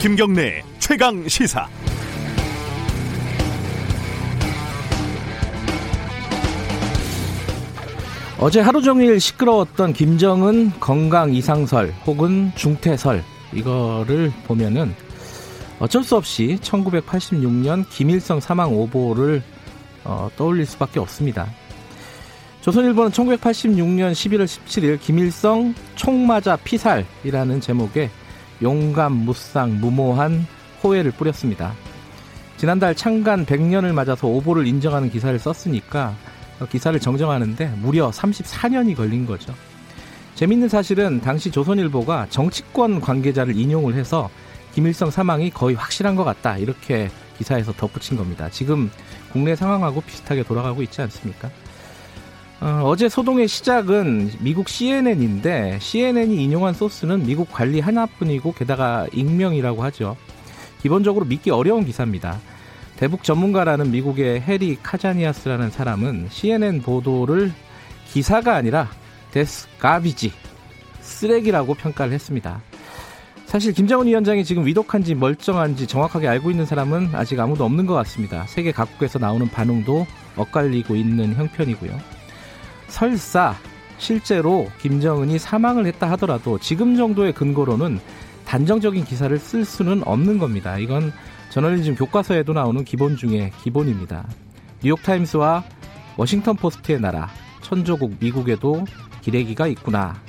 김경래 최강 시사. 어제 하루 종일 시끄러웠던 김정은 건강 이상설 혹은 중태설 이거를 보면은 어쩔 수 없이 1986년 김일성 사망 오보를 어, 떠올릴 수밖에 없습니다. 조선일보는 1986년 11월 17일 김일성 총 맞아 피살이라는 제목의 용감, 무쌍, 무모한 호해를 뿌렸습니다. 지난달 창간 100년을 맞아서 오보를 인정하는 기사를 썼으니까 기사를 정정하는데 무려 34년이 걸린 거죠. 재밌는 사실은 당시 조선일보가 정치권 관계자를 인용을 해서 김일성 사망이 거의 확실한 것 같다 이렇게 기사에서 덧붙인 겁니다. 지금 국내 상황하고 비슷하게 돌아가고 있지 않습니까? 어, 제 소동의 시작은 미국 CNN인데 CNN이 인용한 소스는 미국 관리 하나뿐이고 게다가 익명이라고 하죠. 기본적으로 믿기 어려운 기사입니다. 대북 전문가라는 미국의 해리 카자니아스라는 사람은 CNN 보도를 기사가 아니라 데스 가비지 쓰레기라고 평가를 했습니다. 사실 김정은 위원장이 지금 위독한지 멀쩡한지 정확하게 알고 있는 사람은 아직 아무도 없는 것 같습니다. 세계 각국에서 나오는 반응도 엇갈리고 있는 형편이고요. 설사 실제로 김정은이 사망을 했다 하더라도 지금 정도의 근거로는 단정적인 기사를 쓸 수는 없는 겁니다. 이건 저널리즘 교과서에도 나오는 기본 중에 기본입니다. 뉴욕타임스와 워싱턴 포스트의 나라, 천조국 미국에도 기레기가 있구나.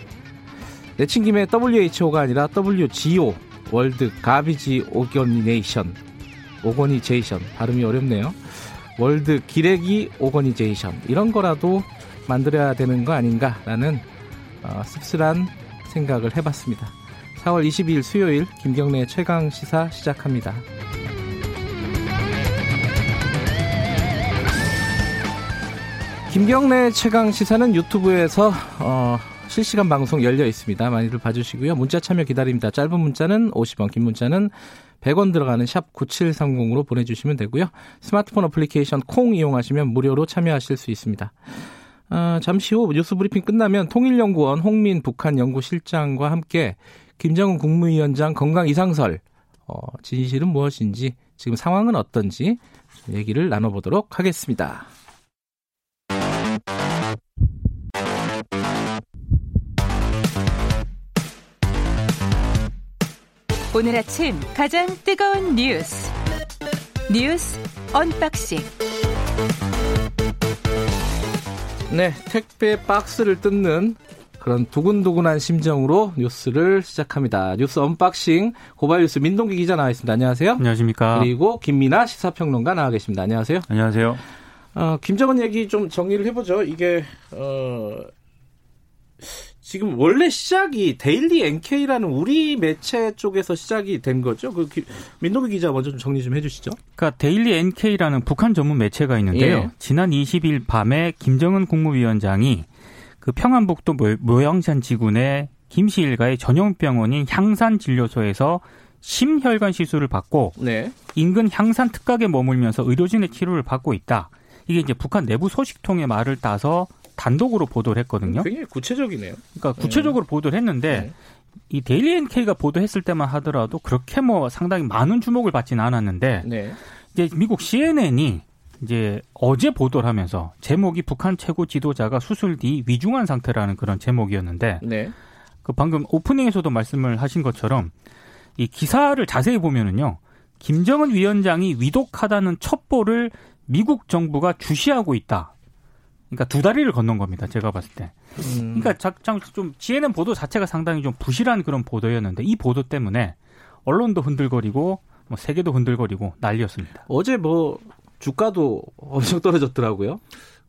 내친 김에 WHO가 아니라 WGO, World Garbage Organination, Organization, 발음이 어렵네요. World 기레기 Organization, 이런 거라도 만들어야 되는 거 아닌가라는 어, 씁쓸한 생각을 해봤습니다. 4월 22일 수요일 김경래 최강 시사 시작합니다. 김경래 최강 시사는 유튜브에서 어, 실시간 방송 열려 있습니다. 많이들 봐주시고요. 문자 참여 기다립니다. 짧은 문자는 50원, 긴 문자는 100원 들어가는 샵 9730으로 보내주시면 되고요. 스마트폰 어플리케이션 콩 이용하시면 무료로 참여하실 수 있습니다. 어, 잠시 후 뉴스 브리핑 끝나면 통일연구원 홍민 북한 연구실장과 함께 김정은 국무위원장 건강 이상설 어, 진실은 무엇인지 지금 상황은 어떤지 얘기를 나눠보도록 하겠습니다. 오늘 아침 가장 뜨거운 뉴스 뉴스 unboxing 네 택배 박스를 뜯는 그런 두근두근한 심정으로 뉴스를 시작합니다. 뉴스 unboxing 고발뉴스 민동기 기자 나와 있습니다. 안녕하세요. 안녕하십니까. 그리고 김민아 시사평론가 나와 계십니다. 안녕하세요. 안녕하세요. 어, 김정은 얘기 좀 정리를 해보죠. 이게 어, 지금 원래 시작이 Daily NK라는 우리 매체 쪽에서 시작이 된 거죠. 그 민동기 기자 먼저 좀 정리 좀 해주시죠. 그러니까 데일리 NK라는 북한 전문 매체가 있는데요. 예. 지난 20일 밤에 김정은 국무위원장이 그 평안북도 모양산 지군의 김씨 일가의 전용병원인 향산 진료소에서 심혈관 시술을 받고 네. 인근 향산 특각에 머물면서 의료진의 치료를 받고 있다. 이게 이제 북한 내부 소식통의 말을 따서 단독으로 보도를 했거든요. 굉장히 구체적이네요. 그러니까 구체적으로 네. 보도를 했는데 네. 이 데일리 NK가 보도했을 때만 하더라도 그렇게 뭐 상당히 많은 주목을 받지는 않았는데 네. 이제 미국 CNN이 이제 어제 보도를 하면서 제목이 북한 최고 지도자가 수술 뒤 위중한 상태라는 그런 제목이었는데 네. 그 방금 오프닝에서도 말씀을 하신 것처럼 이 기사를 자세히 보면은요. 김정은 위원장이 위독하다는 첩보를 미국 정부가 주시하고 있다. 그러니까 두 다리를 건넌 겁니다. 제가 봤을 때. 음. 그러니까 좀 CNN 보도 자체가 상당히 좀 부실한 그런 보도였는데 이 보도 때문에 언론도 흔들거리고 뭐 세계도 흔들거리고 난리였습니다. 어제 뭐 주가도 엄청 떨어졌더라고요.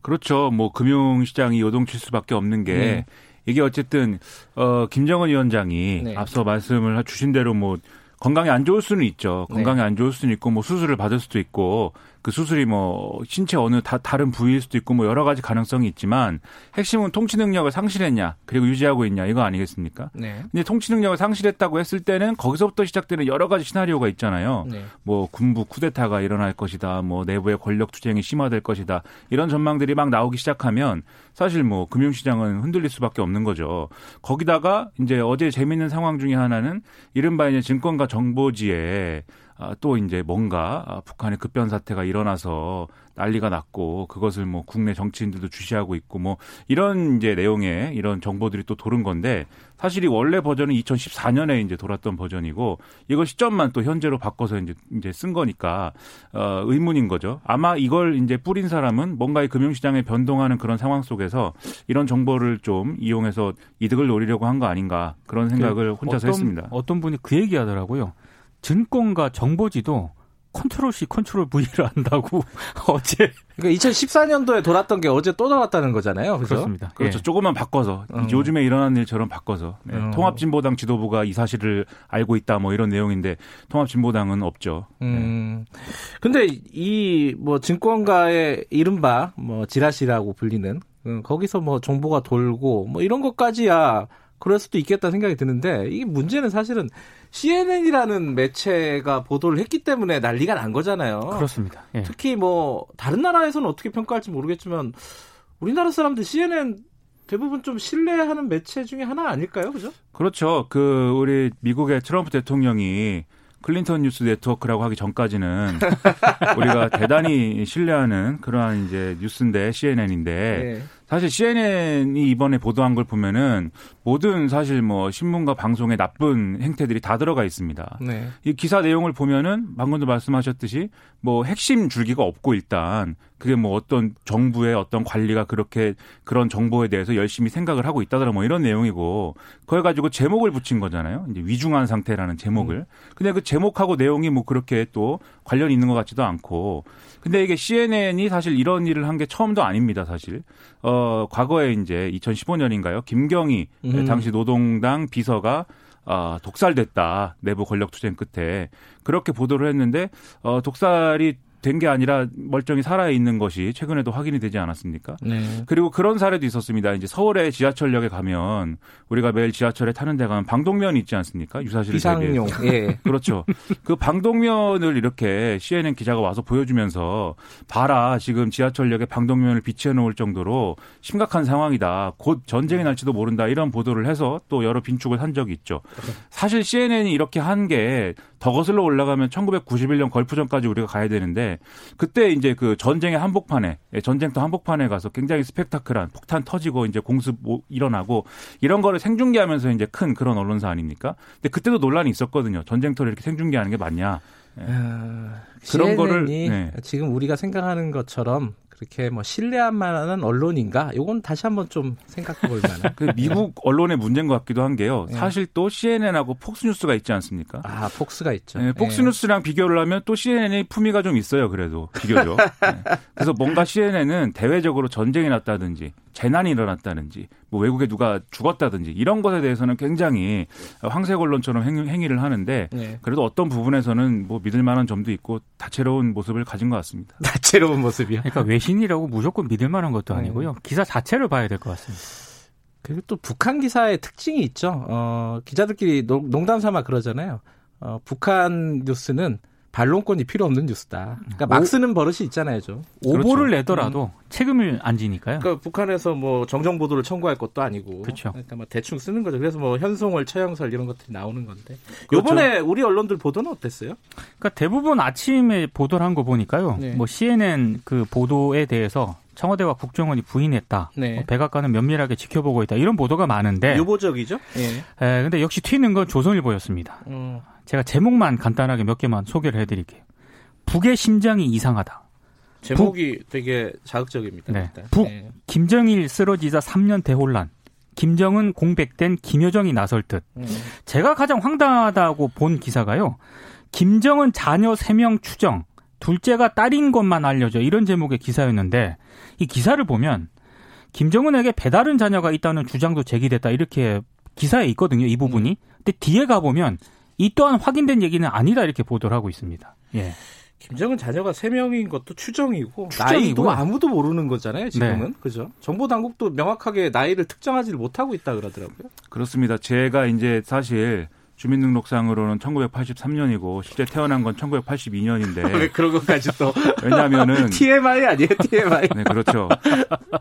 그렇죠. 뭐 금융시장이 요동칠 수밖에 없는 게 네. 이게 어쨌든 어 김정은 위원장이 네. 앞서 말씀을 주신 대로 뭐 건강이 안 좋을 수는 있죠. 건강이 네. 안 좋을 수는 있고 뭐 수술을 받을 수도 있고 그 수술이 뭐 신체 어느 다, 다른 부위일 수도 있고 뭐 여러 가지 가능성이 있지만 핵심은 통치 능력을 상실했냐 그리고 유지하고 있냐 이거 아니겠습니까? 네. 근데 통치 능력을 상실했다고 했을 때는 거기서부터 시작되는 여러 가지 시나리오가 있잖아요. 네. 뭐 군부 쿠데타가 일어날 것이다. 뭐 내부의 권력 투쟁이 심화될 것이다. 이런 전망들이 막 나오기 시작하면 사실 뭐 금융시장은 흔들릴 수밖에 없는 거죠. 거기다가 이제 어제 재밌는 상황 중에 하나는 이른바 이제 증권가 정보지에 아, 또 이제 뭔가 아, 북한의 급변 사태가 일어나서 난리가 났고 그것을 뭐 국내 정치인들도 주시하고 있고 뭐 이런 이제 내용의 이런 정보들이 또 도른 건데 사실 이 원래 버전은 2014년에 이제 돌았던 버전이고 이거 시점만 또 현재로 바꿔서 이제 이제 쓴 거니까 어 의문인 거죠. 아마 이걸 이제 뿌린 사람은 뭔가 이 금융시장에 변동하는 그런 상황 속에서 이런 정보를 좀 이용해서 이득을 노리려고 한 거 아닌가 그런 생각을 혼자서 어떤, 했습니다. 어떤 분이 그 얘기하더라고요. 증권가 정보지도 control C, control V를 한다고 어제. 그러니까 2014년도에 돌았던 게 어제 또 돌았다는 거잖아요. 그렇죠? 그렇습니다. 그렇죠. 예. 조금만 바꿔서 음. 요즘에 일어난 일처럼 바꿔서 네. 음. 통합진보당 지도부가 이 사실을 알고 있다 뭐 이런 내용인데 통합진보당은 없죠. 네. 음. 네. 근데 이 뭐 증권가의 이른바 뭐 지라시라고 불리는 음, 거기서 뭐 정보가 돌고 뭐 이런 것까지야 그럴 수도 있겠다 생각이 드는데 이 문제는 사실은 CNN이라는 매체가 보도를 했기 때문에 난리가 난 거잖아요. 그렇습니다. 예. 특히 뭐 다른 나라에서는 어떻게 평가할지 모르겠지만 우리나라 사람들 CNN 대부분 좀 신뢰하는 매체 중에 하나 아닐까요? 그죠? 그렇죠. 그 우리 미국의 트럼프 대통령이 클린턴 뉴스 네트워크라고 하기 전까지는 우리가 대단히 신뢰하는 그러한 이제 뉴스인데 CNN인데 네. 사실 CNN이 이번에 보도한 걸 보면은 모든 사실 뭐 신문과 방송에 나쁜 행태들이 다 들어가 있습니다. 네. 이 기사 내용을 보면은 방금도 말씀하셨듯이 뭐 핵심 줄기가 없고 일단 그게 뭐 어떤 정부의 어떤 관리가 그렇게 그런 정보에 대해서 열심히 생각을 하고 있다더라 뭐 이런 내용이고 그걸 가지고 제목을 붙인 거잖아요. 이제 위중한 상태라는 제목을. 음. 근데 그 제목하고 내용이 뭐 그렇게 또 관련이 있는 것 같지도 않고 근데 이게 CNN이 사실 이런 일을 한 게 처음도 아닙니다, 사실. 어, 과거에 이제 2015년인가요? 김경희 음. 당시 노동당 비서가 어, 독살됐다. 내부 권력 투쟁 끝에. 그렇게 보도를 했는데, 어, 독살이 된 게 아니라 멀쩡히 살아 있는 것이 최근에도 확인이 되지 않았습니까? 네. 그리고 그런 사례도 있었습니다. 이제 서울의 지하철역에 가면 우리가 매일 지하철에 타는 데 가면 방독면 있지 않습니까? 유사실 비상용. 예. 그렇죠. 그 방독면을 이렇게 CNN 기자가 와서 보여주면서 봐라 지금 지하철역에 방독면을 비치해 놓을 정도로 심각한 상황이다. 곧 전쟁이 날지도 모른다. 이런 보도를 해서 또 여러 빈축을 한 적이 있죠. 사실 CNN이 이렇게 한 게 더 거슬러 올라가면 1991년 걸프전까지 우리가 가야 되는데 그때 이제 그 전쟁의 한복판에 예, 전쟁터 한복판에 가서 굉장히 스펙타클한 폭탄 터지고 이제 공습 일어나고 이런 거를 생중계하면서 이제 큰 그런 언론사 아닙니까? 근데 그때도 논란이 있었거든요. 전쟁터를 이렇게 생중계하는 게 맞냐? 예. 어, 그런 거를 네. 지금 우리가 생각하는 것처럼 그렇게 뭐 신뢰할 만한 언론인가? 요건 다시 한번 좀 생각해 볼 만한. 그 미국 언론의 문제인 것 같기도 한 게요. 네. 사실 또 CNN하고 폭스뉴스가 있지 않습니까? 아, 폭스가 있죠. 네, 폭스뉴스랑 네. 비교를 하면 또 CNN의 품위가 좀 있어요. 그래도 비교죠. 네. 그래서 뭔가 CNN은 대외적으로 전쟁이 났다든지 재난이 일어났다든지 뭐 외국에 누가 죽었다든지 이런 것에 대해서는 굉장히 황색 언론처럼 행 위, 를 하는데 네. 그래도 어떤 부분에서는 뭐 믿을 만한 점도 있고 다채로운 모습을 가진 것 같습니다. 다채로운 모습이요. 그러니까 외신이라고 무조건 믿을 만한 것도 네. 아니고요. 네. 기사 자체를 봐야 될 것 같습니다. 그리고 또 북한 기사의 특징이 있죠. 어, 기자들끼리 농담 삼아 그러잖아요. 어, 북한 뉴스는 반론권이 필요 없는 뉴스다. 그러니까 막 쓰는 버릇이 있잖아요, 좀. 오보를 그렇죠. 내더라도 음. 책임을 안 지니까요. 그러니까 북한에서 뭐 정정 보도를 청구할 것도 아니고. 그렇죠. 그러니까 뭐 대충 쓰는 거죠. 그래서 뭐 현송월, 최영설 이런 것들이 나오는 건데. 그렇죠. 요번에 우리 언론들 보도는 어땠어요? 그러니까 대부분 아침에 보도를 한 거 보니까요. 네. 뭐 CNN 그 보도에 대해서 청와대와 국정원이 부인했다. 네. 뭐 백악관은 면밀하게 지켜보고 있다. 이런 보도가 많은데 유보적이죠. 예. 에, 근데 역시 튀는 건 조선일보였습니다. 음. 제가 제목만 간단하게 몇 개만 소개를 해드릴게요. 북의 심장이 이상하다. 제목이 북, 되게 자극적입니다. 네. 북 네. 김정일 쓰러지자 3년 대혼란. 김정은 공백된 김여정이 나설 듯. 음. 제가 가장 황당하다고 본 기사가요. 김정은 자녀 3명 추정. 둘째가 딸인 것만 알려져. 이런 제목의 기사였는데 이 기사를 보면 김정은에게 배다른 자녀가 있다는 주장도 제기됐다. 이렇게 기사에 있거든요. 이 부분이. 음. 근데 뒤에 가보면 이 또한 확인된 얘기는 아니다 이렇게 보도를 하고 있습니다. 예. 김정은 자녀가 3명인 것도 추정이고 나이도 아무도 모르는 거잖아요, 지금은. 네. 그죠? 정보 당국도 명확하게 나이를 특정하지를 못하고 있다 그러더라고요. 그렇습니다. 제가 이제 사실 주민등록상으로는 1983년이고 실제 태어난 건 1982년인데 왜 그런 것까지 또 왜냐하면은 TMI 아니에요 TMI 네 그렇죠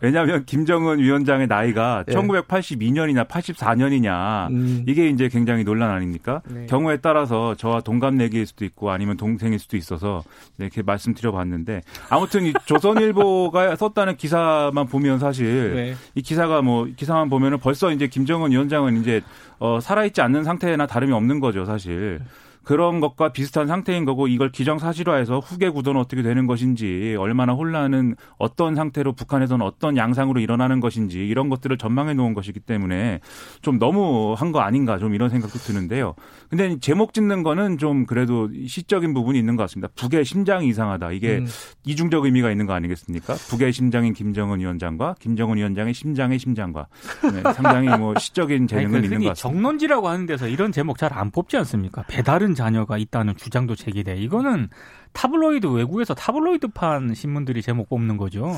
왜냐하면 김정은 위원장의 나이가 네. 1982년이냐 84년이냐 음. 이게 이제 굉장히 논란 아닙니까 네. 경우에 따라서 저와 동갑내기일 수도 있고 아니면 동생일 수도 있어서 네, 이렇게 말씀드려봤는데 아무튼 이 조선일보가 썼다는 기사만 보면 사실 네. 이 기사가 뭐 기사만 보면은 벌써 이제 김정은 위원장은 이제 어, 살아있지 않는 상태나 다 름이 없는 거죠, 사실. 그런 것과 비슷한 상태인 거고 이걸 기정사실화해서 후계 구도는 어떻게 되는 것인지 얼마나 혼란은 어떤 상태로 북한에서는 어떤 양상으로 일어나는 것인지 이런 것들을 전망해 놓은 것이기 때문에 좀 너무 한 거 아닌가 좀 이런 생각도 드는데요. 근데 제목 짓는 거는 좀 그래도 시적인 부분이 있는 것 같습니다. 북의 심장이 이상하다. 이게 음. 이중적 의미가 있는 거 아니겠습니까? 북의 심장인 김정은 위원장과 김정은 위원장의 심장의 심장과 네, 상당히 뭐 시적인 재능은 아니, 그 있는 것 같습니다. 정론지라고 하는 데서 이런 제목 잘 안 뽑지 않습니까? 배달은 다른 자녀가 있다는 주장도 제기돼. 이거는 타블로이드 외국에서 타블로이드판 신문들이 제목 뽑는 거죠.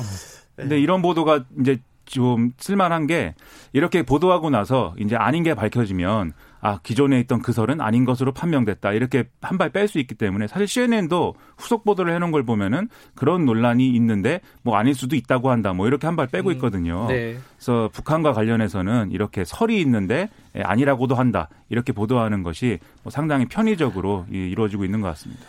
근데 이런 보도가 이제 좀 쓸만한 게 이렇게 보도하고 나서 이제 아닌 게 밝혀지면 아 기존에 있던 그 설은 아닌 것으로 판명됐다 이렇게 한 발 뺄 수 있기 때문에 사실 CNN도 후속 보도를 해놓은 걸 보면은 그런 논란이 있는데 뭐 아닐 수도 있다고 한다 뭐 이렇게 한 발 빼고 음, 있거든요. 음, 네. 그래서 북한과 관련해서는 이렇게 설이 있는데 예, 아니라고도 한다 이렇게 보도하는 것이 뭐 상당히 편의적으로 이루어지고 있는 것 같습니다.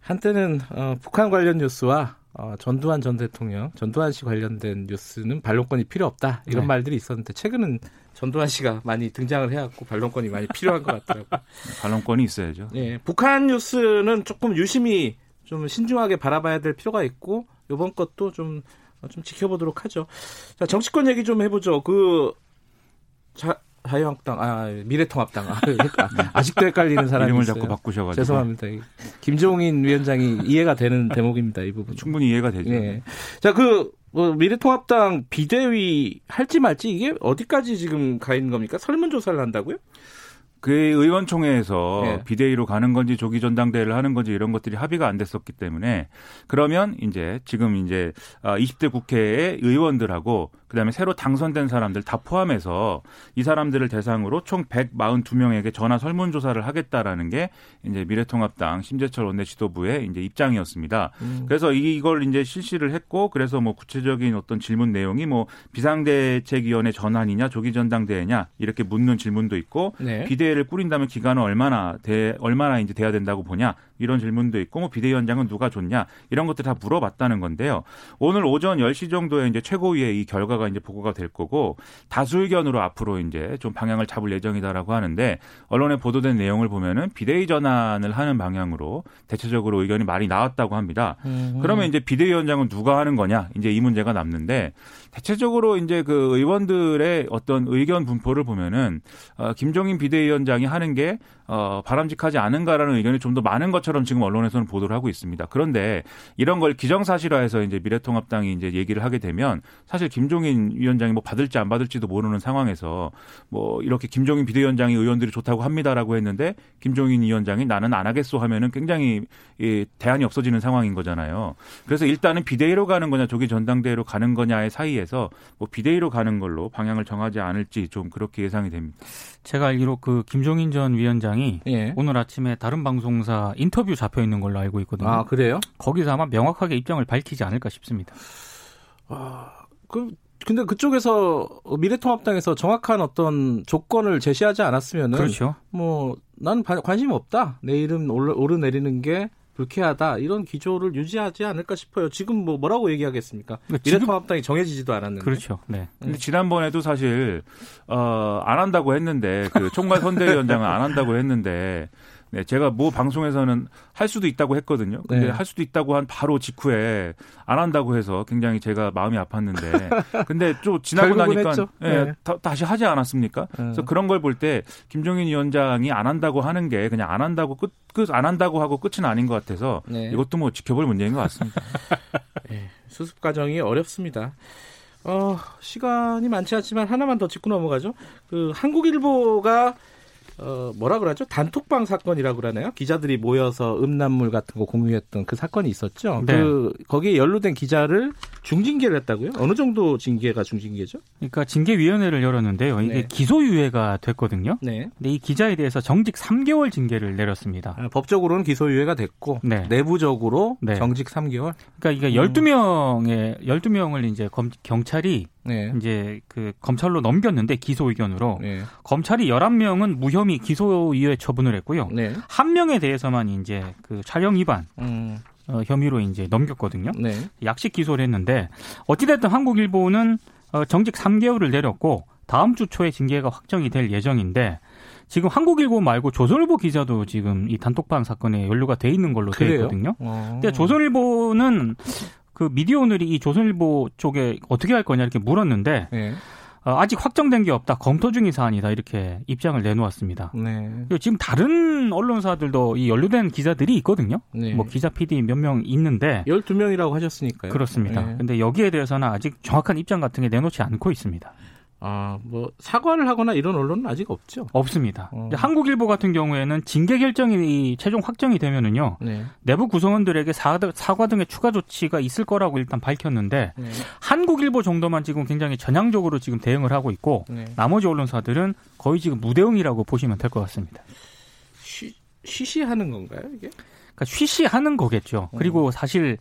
한때는 어, 북한 관련 뉴스와 어, 전두환 전 대통령, 전두환 씨 관련된 뉴스는 반론권이 필요 없다 이런 네. 말들이 있었는데 최근은 전두환 씨가 많이 등장을 해갖고 반론권이 많이 필요한 것 같더라고요. 반론권이 있어야죠. 네, 북한 뉴스는 조금 유심히 좀 신중하게 바라봐야 될 필요가 있고 이번 것도 좀, 좀 지켜보도록 하죠. 자, 정치권 얘기 좀 해보죠. 그, 자, 자유한국당, 아, 미래통합당. 아, 그러니까 아직도 헷갈리는 사람이 이름을 있어요. 자꾸 바꾸셔가지고. 죄송합니다. 김종인 위원장이 이해가 되는 대목입니다. 이 부분. 충분히 이해가 되죠. 네. 자, 그, 뭐 미래통합당 비대위 할지 말지 이게 어디까지 지금 가 있는 겁니까? 설문조사를 한다고요? 그 의원총회에서 네. 비대위로 가는 건지 조기 전당대회를 하는 건지 이런 것들이 합의가 안 됐었기 때문에 그러면 이제 지금 이제 20대 아, 국회의 의원들하고 그다음에 새로 당선된 사람들 다 포함해서 이 사람들을 대상으로 총 142명에게 전화 설문 조사를 하겠다라는 게 이제 미래통합당 심재철 원내 지도부의 이제 입장이었습니다. 음. 그래서 이걸 이제 실시를 했고 그래서 뭐 구체적인 어떤 질문 내용이 뭐 비상대책위원회 전환이냐 조기 전당대회냐 이렇게 묻는 질문도 있고 네. 비대위를 꾸린다면 기간은 얼마나 돼 얼마나 이제 돼야 된다고 보냐 이런 질문도 있고 뭐 비대위원장은 누가 좋냐 이런 것들 다 물어봤다는 건데요. 오늘 오전 10시 정도에 이제 최고위의 이 결과가 이제 보고가 될 거고 다수 의견으로 앞으로 이제 좀 방향을 잡을 예정이다라고 하는데 언론에 보도된 내용을 보면은 비대위 전환을 하는 방향으로 대체적으로 의견이 많이 나왔다고 합니다. 음. 그러면 이제 비대위원장은 누가 하는 거냐 이제 이 문제가 남는데 대체적으로 이제 그 의원들의 어떤 의견 분포를 보면은 어, 김종인 비대위원장이 하는 게 어, 바람직하지 않은가라는 의견이 좀 더 많은 것처럼 지금 언론에서는 보도를 하고 있습니다. 그런데 이런 걸 기정사실화해서 이제 미래통합당이 이제 얘기를 하게 되면 사실 김종인 위원장이 뭐 받을지 안 받을지도 모르는 상황에서 뭐 이렇게 김종인 비대위원장이 의원들이 좋다고 합니다라고 했는데 김종인 위원장이 나는 안 하겠소 하면은 굉장히 이 대안이 없어지는 상황인 거잖아요. 그래서 일단은 비대위로 가는 거냐 조기 전당대회로 가는 거냐의 사이에서 뭐 비대위로 가는 걸로 방향을 정하지 않을지 좀 그렇게 예상이 됩니다. 제가 알기로 그 김종인 전 위원장이 예. 오늘 아침에 다른 방송사 인터뷰 잡혀 있는 걸로 알고 있거든요. 아 그래요? 거기서 아마 명확하게 입장을 밝히지 않을까 싶습니다. 아, 그 근데 그쪽에서 미래통합당에서 정확한 어떤 조건을 제시하지 않았으면은 그렇죠. 뭐 나는 관심 없다. 내 이름 오르내리는 게 불쾌하다 이런 기조를 유지하지 않을까 싶어요. 지금 뭐 뭐라고 얘기하겠습니까? 그러니까 미래통합당이 정해지지도 않았는데. 그렇죠. 네. 근데 지난번에도 사실 어 안 한다고 했는데 그 총괄 선대위원장은 안 한다고 했는데 네, 제가 뭐 방송에서는 할 수도 있다고 했거든요. 근데 네. 할 수도 있다고 한 바로 직후에 안 한다고 해서 굉장히 제가 마음이 아팠는데 근데 좀 지나고 나니까 네, 네. 다, 시 하지 않았습니까? 네. 그래서 그런 걸 볼 때 김종인 위원장이 안 한다고 하는 게 그냥 안 한다고 끝, 끝 안 한다고 하고 끝은 아닌 것 같아서 네. 이것도 뭐 지켜볼 문제인 것 같습니다. 네, 수습 과정이 어렵습니다. 어, 시간이 많지 않지만 하나만 더 짚고 넘어가죠. 그 한국일보가 어, 뭐라 그러죠? 단톡방 사건이라고 그러나요? 기자들이 모여서 음란물 같은 거 공유했던 그 사건이 있었죠. 네. 그 거기에 연루된 기자를 중징계를 했다고요? 어느 정도 징계가 중징계죠? 그러니까 징계위원회를 열었는데요. 이게 네. 기소유예가 됐거든요. 네. 근데 이 기자에 대해서 정직 3개월 징계를 내렸습니다. 아, 법적으로는 기소유예가 됐고 네. 내부적으로 네. 정직 3개월. 그러니까 이게 12명의 12명을 이제 검, 경찰이 네. 이제 그 검찰로 넘겼는데 기소 의견으로 네. 검찰이 11명은 무혐의 기소유예 처분을 했고요. 네. 한 명에 대해서만 이제 그 촬영 위반 음. 어, 혐의로 이제 넘겼거든요. 네. 약식 기소를 했는데 어찌됐든 한국일보는 어, 정직 3개월을 내렸고 다음 주 초에 징계가 확정이 될 예정인데 지금 한국일보 말고 조선일보 기자도 지금 이 단톡방 사건에 연루가 돼 있는 걸로 되어 있거든요. 어. 근데 조선일보는 그 미디어 오늘이 이 조선일보 쪽에 어떻게 할 거냐 이렇게 물었는데 네. 어, 아직 확정된 게 없다. 검토 중인 사안이다. 이렇게 입장을 내놓았습니다. 네. 지금 다른 언론사들도 이 연루된 기자들이 있거든요. 네. 뭐 기자 PD 몇 명 있는데 12명이라고 하셨으니까요. 그렇습니다. 네. 근데 여기에 대해서는 아직 정확한 입장 같은 게 내놓지 않고 있습니다. 아, 뭐 사과를 하거나 이런 언론은 아직 없죠. 없습니다. 어. 한국일보 같은 경우에는 징계 결정이 최종 확정이 되면은요. 네. 내부 구성원들에게 사과 등의 추가 조치가 있을 거라고 일단 밝혔는데 네. 한국일보 정도만 지금 굉장히 전향적으로 지금 대응을 하고 있고 네. 나머지 언론사들은 거의 지금 무대응이라고 보시면 될 것 같습니다. 쉬, 쉬쉬하는 건가요, 이게? 그러니까 쉬쉬하는 거겠죠. 그리고 음. 사실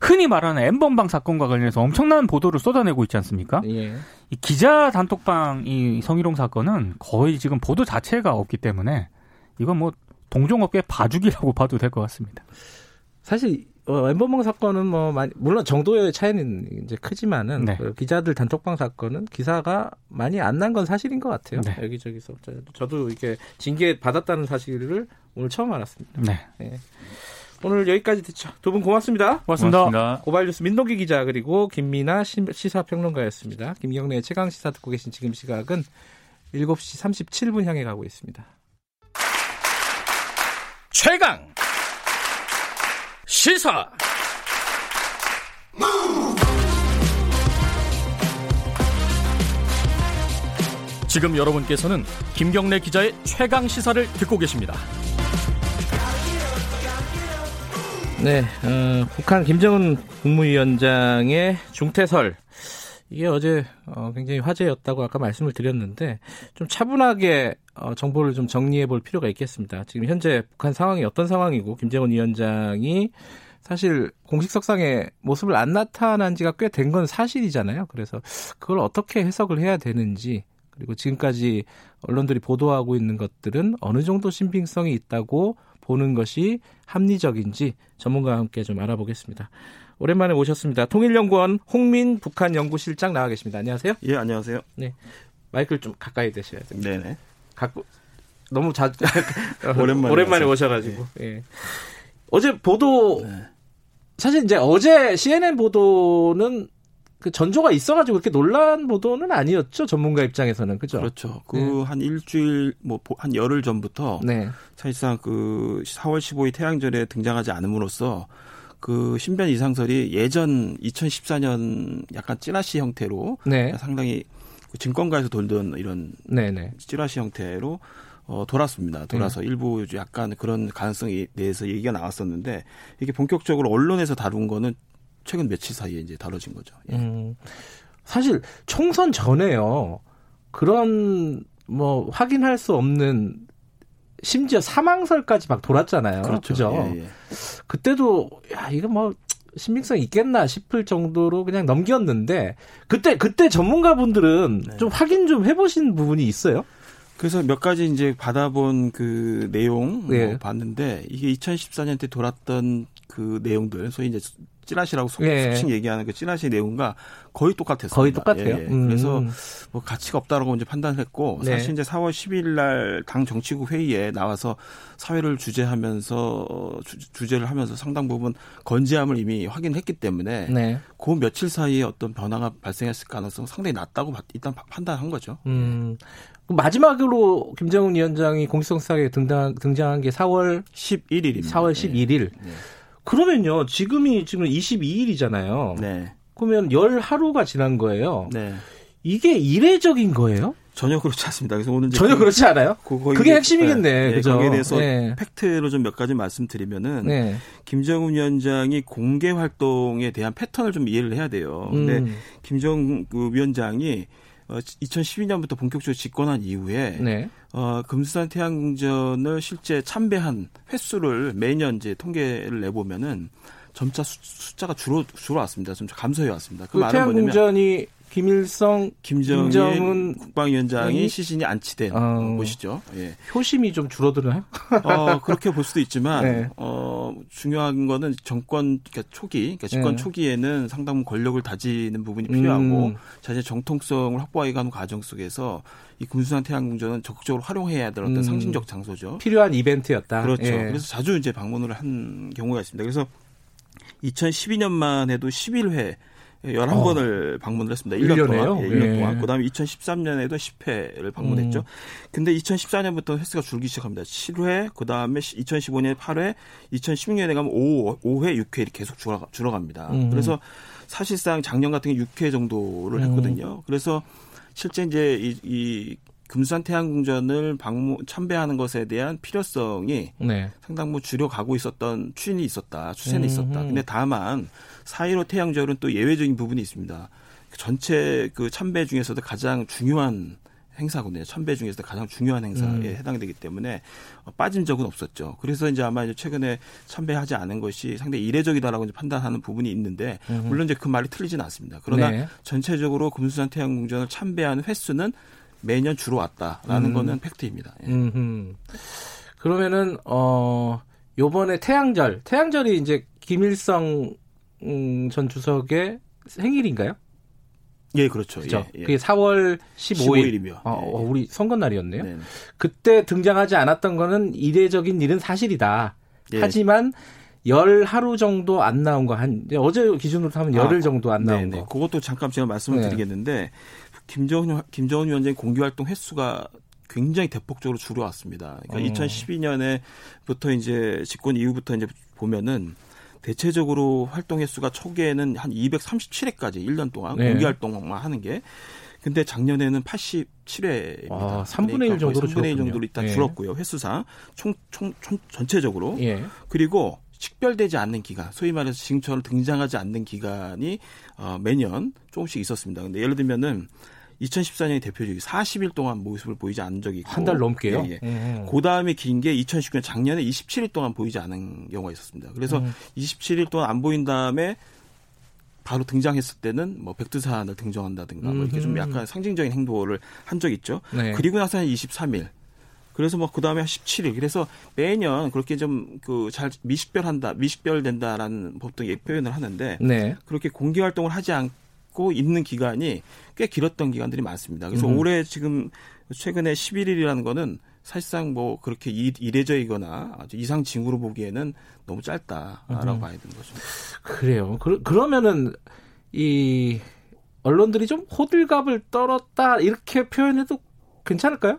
흔히 말하는 엠번방 사건과 관련해서 엄청난 보도를 쏟아내고 있지 않습니까? 예. 이 기자 단톡방 이 성희롱 사건은 거의 지금 보도 자체가 없기 때문에 이건 뭐 동종업계 봐주기라고 봐도 될 것 같습니다. 사실 어, 엠번방 사건은 뭐 많이, 물론 정도의 차이는 이제 크지만은 네. 그 기자들 단톡방 사건은 기사가 많이 안 난 건 사실인 것 같아요. 네. 여기저기서 저도 이게 징계 받았다는 사실을 오늘 처음 알았습니다. 네. 네. 오늘 여기까지 듣죠. 두 분 고맙습니다. 고맙습니다. 고맙습니다. 고발뉴스 민동기 기자 그리고 김미나 시사평론가였습니다. 김경래의 최강 시사 듣고 계신 지금 시각은 7시 37분 향해 가고 있습니다. 최강 시사 지금 여러분께서는 김경래 기자의 최강 시사를 듣고 계십니다. 네, 어, 북한 김정은 국무위원장의 중태설 이게 어제 어, 굉장히 화제였다고 아까 말씀을 드렸는데 좀 차분하게 어, 정보를 좀 정리해 볼 필요가 있겠습니다. 지금 현재 북한 상황이 어떤 상황이고 김정은 위원장이 사실 공식 석상에 모습을 안 나타난 지가 꽤 된 건 사실이잖아요. 그래서 그걸 어떻게 해석을 해야 되는지 그리고 지금까지 언론들이 보도하고 있는 것들은 어느 정도 신빙성이 있다고 보는 것이 합리적인지 전문가와 함께 좀 알아보겠습니다. 오랜만에 오셨습니다. 통일연구원 홍민 북한 연구실장 나와 계십니다. 안녕하세요. 예, 안녕하세요. 네. 마이크를 좀 가까이 대셔야 됩니다. 네네. 갖고 너무 자 오랜만에, 오랜만에 오셔가지고. 예. 예. 어제 보도 네. 사실 이제 어제 CNN 보도는 그 전조가 있어가지고 그렇게 논란 보도는 아니었죠 전문가 입장에서는 그죠? 그렇죠. 그한 네. 일주일 뭐 한 열흘 전부터 네. 사실상 그 4월 15일 태양절에 등장하지 않음으로써 그 신변 이상설이 예전 2014년 약간 찌라시 형태로 네. 상당히 그 증권가에서 돌던 이런 네네. 찌라시 형태로 어, 돌았습니다. 돌아서 네. 일부 약간 그런 가능성에 대해서 얘기가 나왔었는데 이게 본격적으로 언론에서 다룬 거는 최근 며칠 사이에 이제 다뤄진 거죠. 예. 음, 사실 총선 전에요. 그런 뭐 확인할 수 없는 심지어 사망설까지 막 돌았잖아요. 그렇죠. 그죠? 예, 예. 그때도 야 이거 뭐 신빙성 있겠나 싶을 정도로 그냥 넘겼는데 그때 그때 전문가분들은 네. 좀 확인 좀 해보신 부분이 있어요? 그래서 몇 가지 이제 받아본 그 내용 네. 봤는데 이게 2014년 때 돌았던 그 내용들 소위 이제 찌라시라고 속, 예. 칭 얘기하는 그 찌라시 내용과 거의 똑같았어요. 거의 똑같아요. 예, 예. 음. 그래서 뭐 가치가 없다라고 이제 판단했고 네. 사실 이제 4월 10일 날 당 정치국 회의에 나와서 사회를 주재하면서 주, 제를 하면서 상당 부분 건재함을 이미 확인했기 때문에 네. 그 며칠 사이에 어떤 변화가 발생했을 가능성 상당히 낮다고 일단 판단한 거죠. 음. 마지막으로 김정은 위원장이 공식성상에 등장, 등장한 게 4월 11일입니다. 4월 11일. 네. 그러면요, 지금이 지금 22일이잖아요. 네. 그러면 열 하루가 지난 거예요. 네. 이게 이례적인 거예요? 전혀 그렇지 않습니다. 그래서 오늘 전혀 그, 렇지 않아요? 그, 게 핵심이겠네. 네, 그죠? 거기에 대해서 네. 팩트로 좀 몇 가지 말씀드리면은 네. 김정은 위원장이 공개 활동에 대한 패턴을 좀 이해를 해야 돼요. 근데 음. 김정 그 위원장이 2012년부터 어, 본격적으로 집권한 이후에 네. 어, 금수산 태양궁전을 실제 참배한 횟수를 매년 이제 통계를 내보면은 점차 수, 숫자가 줄어 줄어왔습니다. 좀 감소해 왔습니다. 그, 그 태양궁전이 김일성, 김정은, 김정은 국방위원장이 시신이 안치된 어, 곳이죠. 예. 효심이 좀 줄어드나요? 어, 그렇게 볼 수도 있지만 네. 어, 중요한 거는 정권 그러니까 초기, 그러니까 집권 네. 초기에는 상당 권력을 다지는 부분이 필요하고 음. 자신의 정통성을 확보해 가는 과정 속에서 이 금수산 태양궁전은 적극적으로 활용해야 될 어떤 음. 상징적 장소죠. 필요한 이벤트였다. 그렇죠. 예. 그래서 자주 이제 방문을 한 경우가 있습니다. 그래서 2012년만 해도 11회 11번을 어. 방문을 했습니다. 1년 1년에요? 동안. 예, 1년 예. 동안. 그다음에 2013년에도 10회를 방문했죠. 음. 근데 2014년부터 횟수가 줄기 시작합니다. 7회, 그다음에 2015년에 8회, 2016년에 가면 5, 5회, 6회 이렇게 계속 줄어, 줄어갑니다. 음. 그래서 사실상 작년 같은 게 6회 정도를 음. 했거든요. 그래서 실제 이제 이, 이 금수산 태양궁전을 방문 참배하는 것에 대한 필요성이 네. 상당 뭐 줄여가고 있었던 추진이 있었다, 추세는 있었다. 근데 다만 4.15 태양절은 또 예외적인 부분이 있습니다. 전체 그 참배 중에서도 가장 중요한 행사거든요. 참배 중에서 가장 중요한 행사에 음. 해당되기 때문에 빠진 적은 없었죠. 그래서 이제 아마 이제 최근에 참배하지 않은 것이 상당히 이례적이다라고 이제 판단하는 부분이 있는데 음. 물론 이제 그 말이 틀리지는 않습니다. 그러나 네. 전체적으로 금수산 태양궁전을 참배하는 횟수는 매년 주로 왔다라는 음. 거는 팩트입니다. 예. 그러면은 어 요번에 태양절, 태양절이 이제 김일성 음, 전 주석의 생일인가요? 예, 그렇죠. 그렇죠. 예, 예. 그게 4월 15일. 이며 어, 어, 우리 선거 날이었네요. 네 그때 등장하지 않았던 거는 이례적인 일은 사실이다. 예. 하지만 열 하루 정도 안 나온 거 한 어제 기준으로 하면 열흘 아, 정도 안 나온 네네. 거. 그것도 잠깐 제가 말씀을 네. 드리겠는데 김정은 김정은 위원장의 공개 활동 횟수가 굉장히 대폭적으로 줄어왔습니다. 그러니까 어. 2012년에부터 이제 집권 이후부터 이제 보면은 대체적으로 활동 횟수가 초기에는 한 237회까지 1년 동안 네. 공개 활동만 하는 게 근데 작년에는 87회입니다. 아, 3분의 1 정도로 3분의 1 정도로 일단 예. 줄었고요. 횟수상 총, 총, 총 전체적으로. 예. 그리고 식별되지 않는 기간, 소위 말해서 지금처럼 등장하지 않는 기간이 어, 매년 조금씩 있었습니다. 근데 예를 들면은 2014년이 대표적이 40일 동안 모습을 보이지 않은 적이 있고 한 달 넘게요. 예, 예. 음. 그 다음에 긴 게 2019년 작년에 27일 동안 보이지 않은 경우가 있었습니다. 그래서 음. 27일 동안 안 보인 다음에 바로 등장했을 때는 뭐 백두산을 등장한다든가 뭐 이렇게 좀 약간 상징적인 행동을 한 적이 있죠. 네. 그리고 나서는 23일. 그래서 뭐 그다음에 17일. 그래서 매년 그렇게 좀 그 잘 미식별한다, 미식별된다라는 보통 예 표현을 하는데 네. 그렇게 공개 활동을 하지 않 고 갖고 있는 기간이 꽤 길었던 기간들이 많습니다. 그래서 음. 올해 지금 최근에 11일이라는 거는 사실상 뭐 그렇게 이례적이거나 아주 이상 징후로 보기에는 너무 짧다라고 음. 봐야 되는 거죠. 그래요. 그, 그러면은 이 언론들이 좀 호들갑을 떨었다 이렇게 표현해도 괜찮을까요?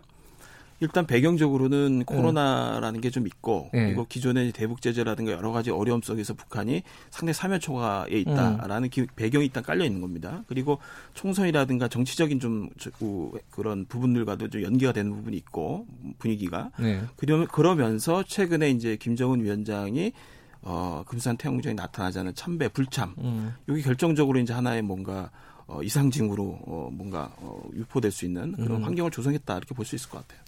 일단 배경적으로는 네. 코로나라는 게 좀 있고 네. 그리고 기존의 대북 제재라든가 여러 가지 어려움 속에서 북한이 상당히 사면초가에 있다라는 기, 배경이 일단 깔려 있는 겁니다. 그리고 총선이라든가 정치적인 좀 그런 부분들과도 좀 연계가 되는 부분이 있고 분위기가 네. 그러, 그러면서 최근에 이제 김정은 위원장이 어, 금산 나타나지 않은 참배 불참 음. 여기 결정적으로 이제 하나의 뭔가 어, 이상징후로 어, 뭔가 어, 유포될 수 있는 그런 음. 환경을 조성했다 이렇게 볼 수 있을 것 같아요.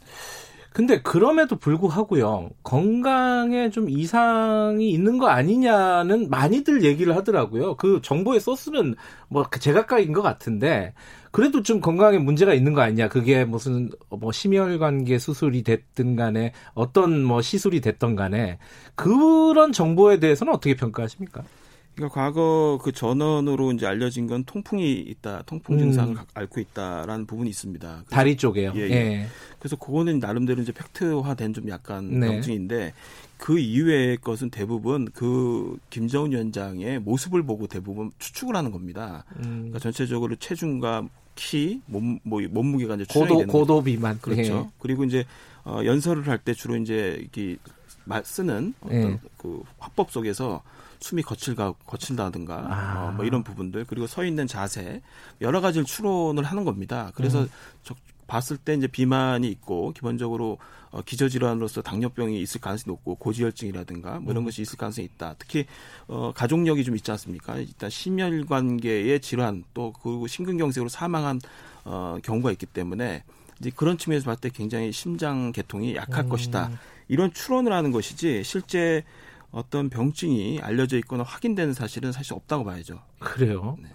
근데 그럼에도 불구하고요 건강에 좀 이상이 있는 거 아니냐는 많이들 얘기를 하더라고요. 그 정보의 소스는 뭐 제각각인 것 같은데 그래도 좀 건강에 문제가 있는 거 아니냐? 그게 무슨 뭐 심혈관계 수술이 됐든 간에 어떤 뭐 시술이 됐던 간에 그런 정보에 대해서는 어떻게 평가하십니까? 그러니까 과거 그 전원으로 이제 알려진 건 통풍이 있다, 통풍 증상을 음. 앓고 있다라는 부분이 있습니다. 다리 쪽에요. 예, 예. 예. 그래서 그거는 나름대로 이제 팩트화된 좀 약간 네. 병증인데 그 이외의 것은 대부분 그 김정은 위원장의 모습을 보고 대부분 추측을 하는 겁니다. 음. 그러니까 전체적으로 체중과 키, 몸, 뭐, 몸무게가 이제 고도, 되는 고도 비만. 그렇죠. 예. 그리고 이제 어, 연설을 할 때 주로 이제 이렇게 쓰는 어떤 예. 그 화법 속에서 숨이 거칠가 거칠다든가 아. 어, 뭐 이런 부분들 그리고 서 있는 자세 여러 가지를 추론을 하는 겁니다. 그래서 음. 저, 봤을 때 이제 비만이 있고 기본적으로 어, 기저질환으로서 당뇨병이 있을 가능성이 높고 고지혈증이라든가 뭐 이런 음. 것이 있을 가능성이 있다. 특히 어, 가족력이 좀 있지 않습니까? 일단 심혈관계의 질환 또 그리고 심근경색으로 사망한 어, 경우가 있기 때문에 이제 그런 측면에서 봤을 때 굉장히 심장 계통이 약할 음. 것이다. 이런 추론을 하는 것이지 실제 어떤 병증이 알려져 있거나 확인되는 사실은 사실 없다고 봐야죠. 그래요. 네.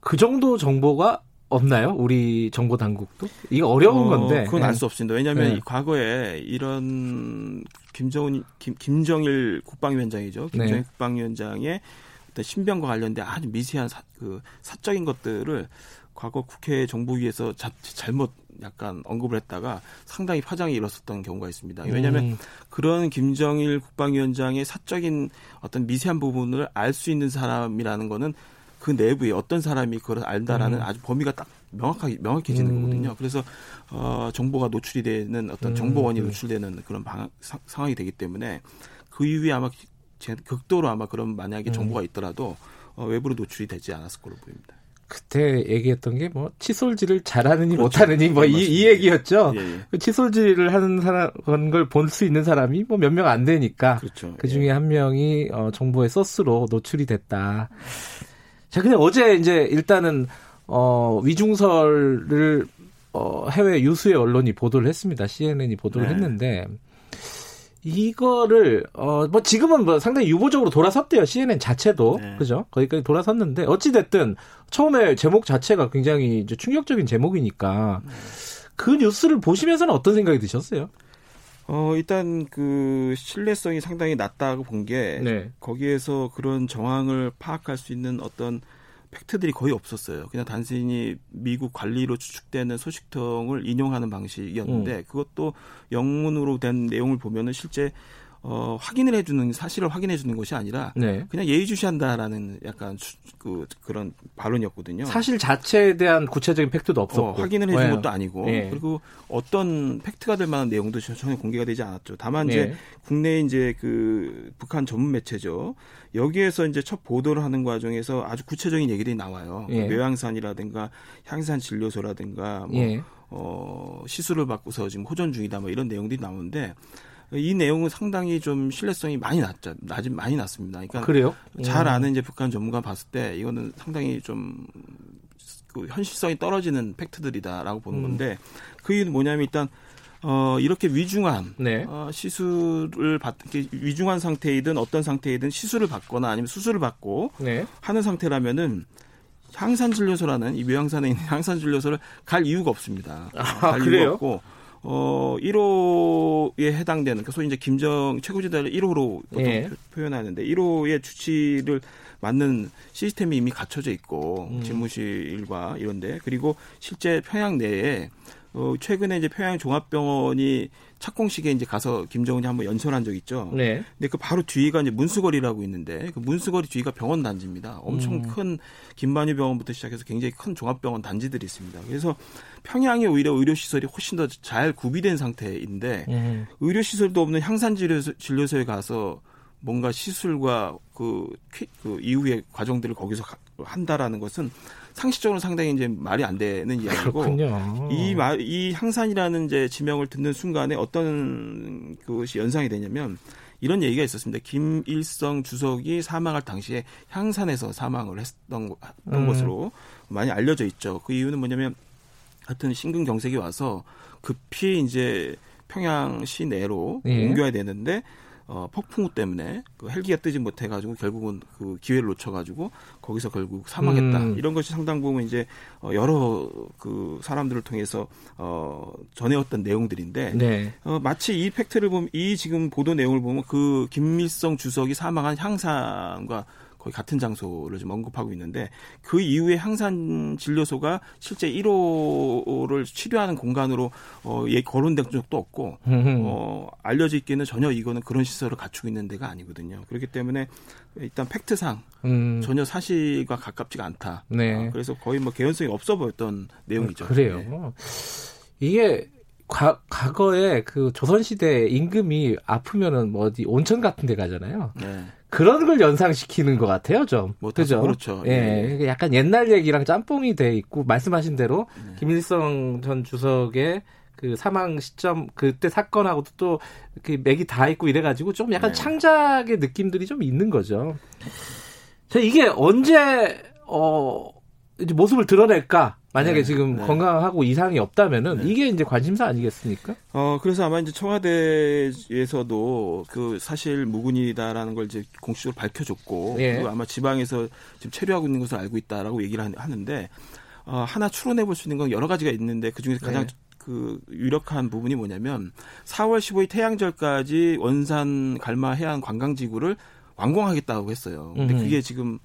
그 정도 정보가 없나요? 우리 정보 당국도? 이거 어려운 어, 건데. 그건 알 수 없습니다. 왜냐하면 네. 과거에 이런 김정은 김, 김정일 국방위원장이죠. 네. 김정일 네. 국방위원장의 어떤 신병과 관련된 아주 미세한 사, 그 사적인 것들을 과거 국회 정부위에서 자, 잘못 약간 언급을 했다가 상당히 파장이 일었었던 경우가 있습니다. 왜냐하면 음. 그런 김정일 국방위원장의 사적인 어떤 미세한 부분을 알 수 있는 사람이라는 거는 그 내부에 어떤 사람이 그걸 알다라는 음. 아주 범위가 딱 명확하게 명확해지는 음. 거거든요. 그래서 어 정보가 노출이 되는 어떤 음. 정보원이 음. 노출되는 그런 방, 사, 상황이 되기 때문에 그 이후에 아마 극도로 아마 그런 만약에 음. 정보가 있더라도 어, 외부로 노출이 되지 않았을 걸로 보입니다. 그때 얘기했던 게 뭐 칫솔질을 잘하느니 그렇죠. 못하느니 뭐이 네, 이 얘기였죠. 예, 예. 그 칫솔질을 하는 사람 그런 걸 볼 수 있는 사람이 뭐 몇 명 안 되니까 그렇죠. 그 중에 예. 한 명이 어, 정보의 소스로 노출이 됐다. 자, 근데 어제 이제 일단은 어 위중설을 어 해외 유수의 언론이 보도를 했습니다. CNN이 보도를 네. 했는데 이거를 어 뭐 지금은 뭐 상당히 유보적으로 돌아섰대요. CNN 자체도 네. 그죠? 거기까지 돌아섰는데 어찌 됐든 처음에 제목 자체가 굉장히 이제 충격적인 제목이니까 네. 그 뉴스를 보시면서는 어떤 생각이 드셨어요? 어 일단 그 신뢰성이 상당히 낮다고 본게 네. 거기에서 그런 정황을 파악할 수 있는 어떤 팩트들이 거의 없었어요. 그냥 단순히 미국 관리로 추측되는 소식통을 인용하는 방식이었는데 음. 그것도 영문으로 된 내용을 보면은 실제 어, 확인을 해주는 사실을 확인해 주는 것이 아니라 네. 그냥 예의주시한다라는 약간 수, 그 그런 발언이었거든요. 사실 자체에 대한 구체적인 팩트도 없었고 어, 확인을 해준 네. 것도 아니고 네. 그리고 어떤 팩트가 될 만한 내용도 전혀 공개가 되지 않았죠. 다만 이제 네. 국내 이제 그 북한 전문 매체죠. 여기에서 이제 첫 보도를 하는 과정에서 아주 구체적인 얘기들이 나와요. 예. 묘양산이라든가 향산 진료소라든가 뭐 예. 어, 시술을 받고서 지금 호전 중이다 뭐 이런 내용들이 나오는데 이 내용은 상당히 좀 신뢰성이 많이 낮죠. 낮이 많이 낮습니다. 그러니까 그래요? 잘 음. 아는 이제 북한 전문가 봤을 때 이거는 상당히 좀 그 현실성이 떨어지는 팩트들이다라고 보는 음. 건데 그 이유는 뭐냐면 일단 어, 이렇게 위중한 네. 어, 시술을 받 위중한 상태이든 어떤 상태이든 시술을 받거나 아니면 수술을 받고 네. 하는 상태라면은 향산진료소라는 이 묘향산에 있는 향산진료소를 갈 이유가 없습니다. 아, 갈 그래요? 이유가 없고 어 1호에 해당되는 그 소위 이제 김정 최고지대를 1호로 보통 예. 표현하는데 1호의 주치를 맞는 시스템이 이미 갖춰져 있고 음. 집무실과 이런데 그리고 실제 평양 내에 어, 최근에 이제 평양 종합병원이 착공식에 이제 가서 김정은이 한번 연설한 적 있죠. 네. 근데 그 바로 뒤가 이제 문수거리라고 있는데 그 문수거리 뒤가 병원 단지입니다. 엄청 음. 큰 김만유 병원부터 시작해서 굉장히 큰 종합병원 단지들이 있습니다. 그래서 평양이 오히려 의료시설이 훨씬 더 잘 구비된 상태인데 음. 의료시설도 없는 향산진료소에 가서 뭔가 시술과 그, 그 이후의 과정들을 거기서 한다라는 것은 상식적으로 상당히 이제 말이 안 되는 이야기고 그렇군요. 이 말, 이 향산이라는 이제 지명을 듣는 순간에 어떤 그것이 연상이 되냐면 이런 얘기가 있었습니다. 김일성 주석이 사망할 당시에 향산에서 사망을 했던, 음. 것으로 많이 알려져 있죠. 그 이유는 뭐냐면 하여튼 심근경색이 와서 급히 이제 평양 시내로 예. 옮겨야 되는데 어, 폭풍우 때문에 그 헬기가 뜨지 못해가지고 결국은 그 기회를 놓쳐가지고 거기서 결국 사망했다. 음. 이런 것이 상당 부분 이제 어, 여러 그 사람들을 통해서 어, 전해왔던 내용들인데 네. 어, 마치 이 팩트를 보면 이 지금 보도 내용을 보면 그 김일성 주석이 사망한 향상과 거의 같은 장소를 좀 언급하고 있는데 그 이후에 항산 진료소가 실제 1호를 치료하는 공간으로 어, 예, 거론된 적도 없고 어, 알려져 있기는 전혀 이거는 그런 시설을 갖추고 있는 데가 아니거든요. 그렇기 때문에 일단 팩트상 음. 전혀 사실과 가깝지가 않다. 네. 어, 그래서 거의 뭐 개연성이 없어 보였던 내용이죠. 그래요. 네. 이게 과, 과거에 그 조선시대 임금이 아프면은 뭐 어디 온천 같은 데 가잖아요. 네. 그런 걸 연상시키는 것 같아요, 좀. 뭐, 그죠? 그렇죠. 예. 예. 약간 옛날 얘기랑 짬뽕이 돼 있고, 말씀하신 대로, 네. 김일성 전 주석의 그 사망 시점, 그때 사건하고도 또, 그 맥이 다 있고 이래가지고, 좀 약간 네. 창작의 느낌들이 좀 있는 거죠. 자, 이게 언제, 어, 이제 모습을 드러낼까? 만약에 네, 지금 네. 건강하고 이상이 없다면은 네. 이게 이제 관심사 아니겠습니까? 어 그래서 아마 이제 청와대에서도 그 사실 무근이다라는 걸 이제 공식적으로 밝혀줬고 예. 그리고 아마 지방에서 지금 체류하고 있는 것을 알고 있다라고 얘기를 하는데 어 하나 추론해 볼 수 있는 건 여러 가지가 있는데 그 중에서 가장 네. 그 유력한 부분이 뭐냐면 4월 15일 태양절까지 원산 갈마 해안 관광지구를 완공하겠다고 했어요. 근데 그게 지금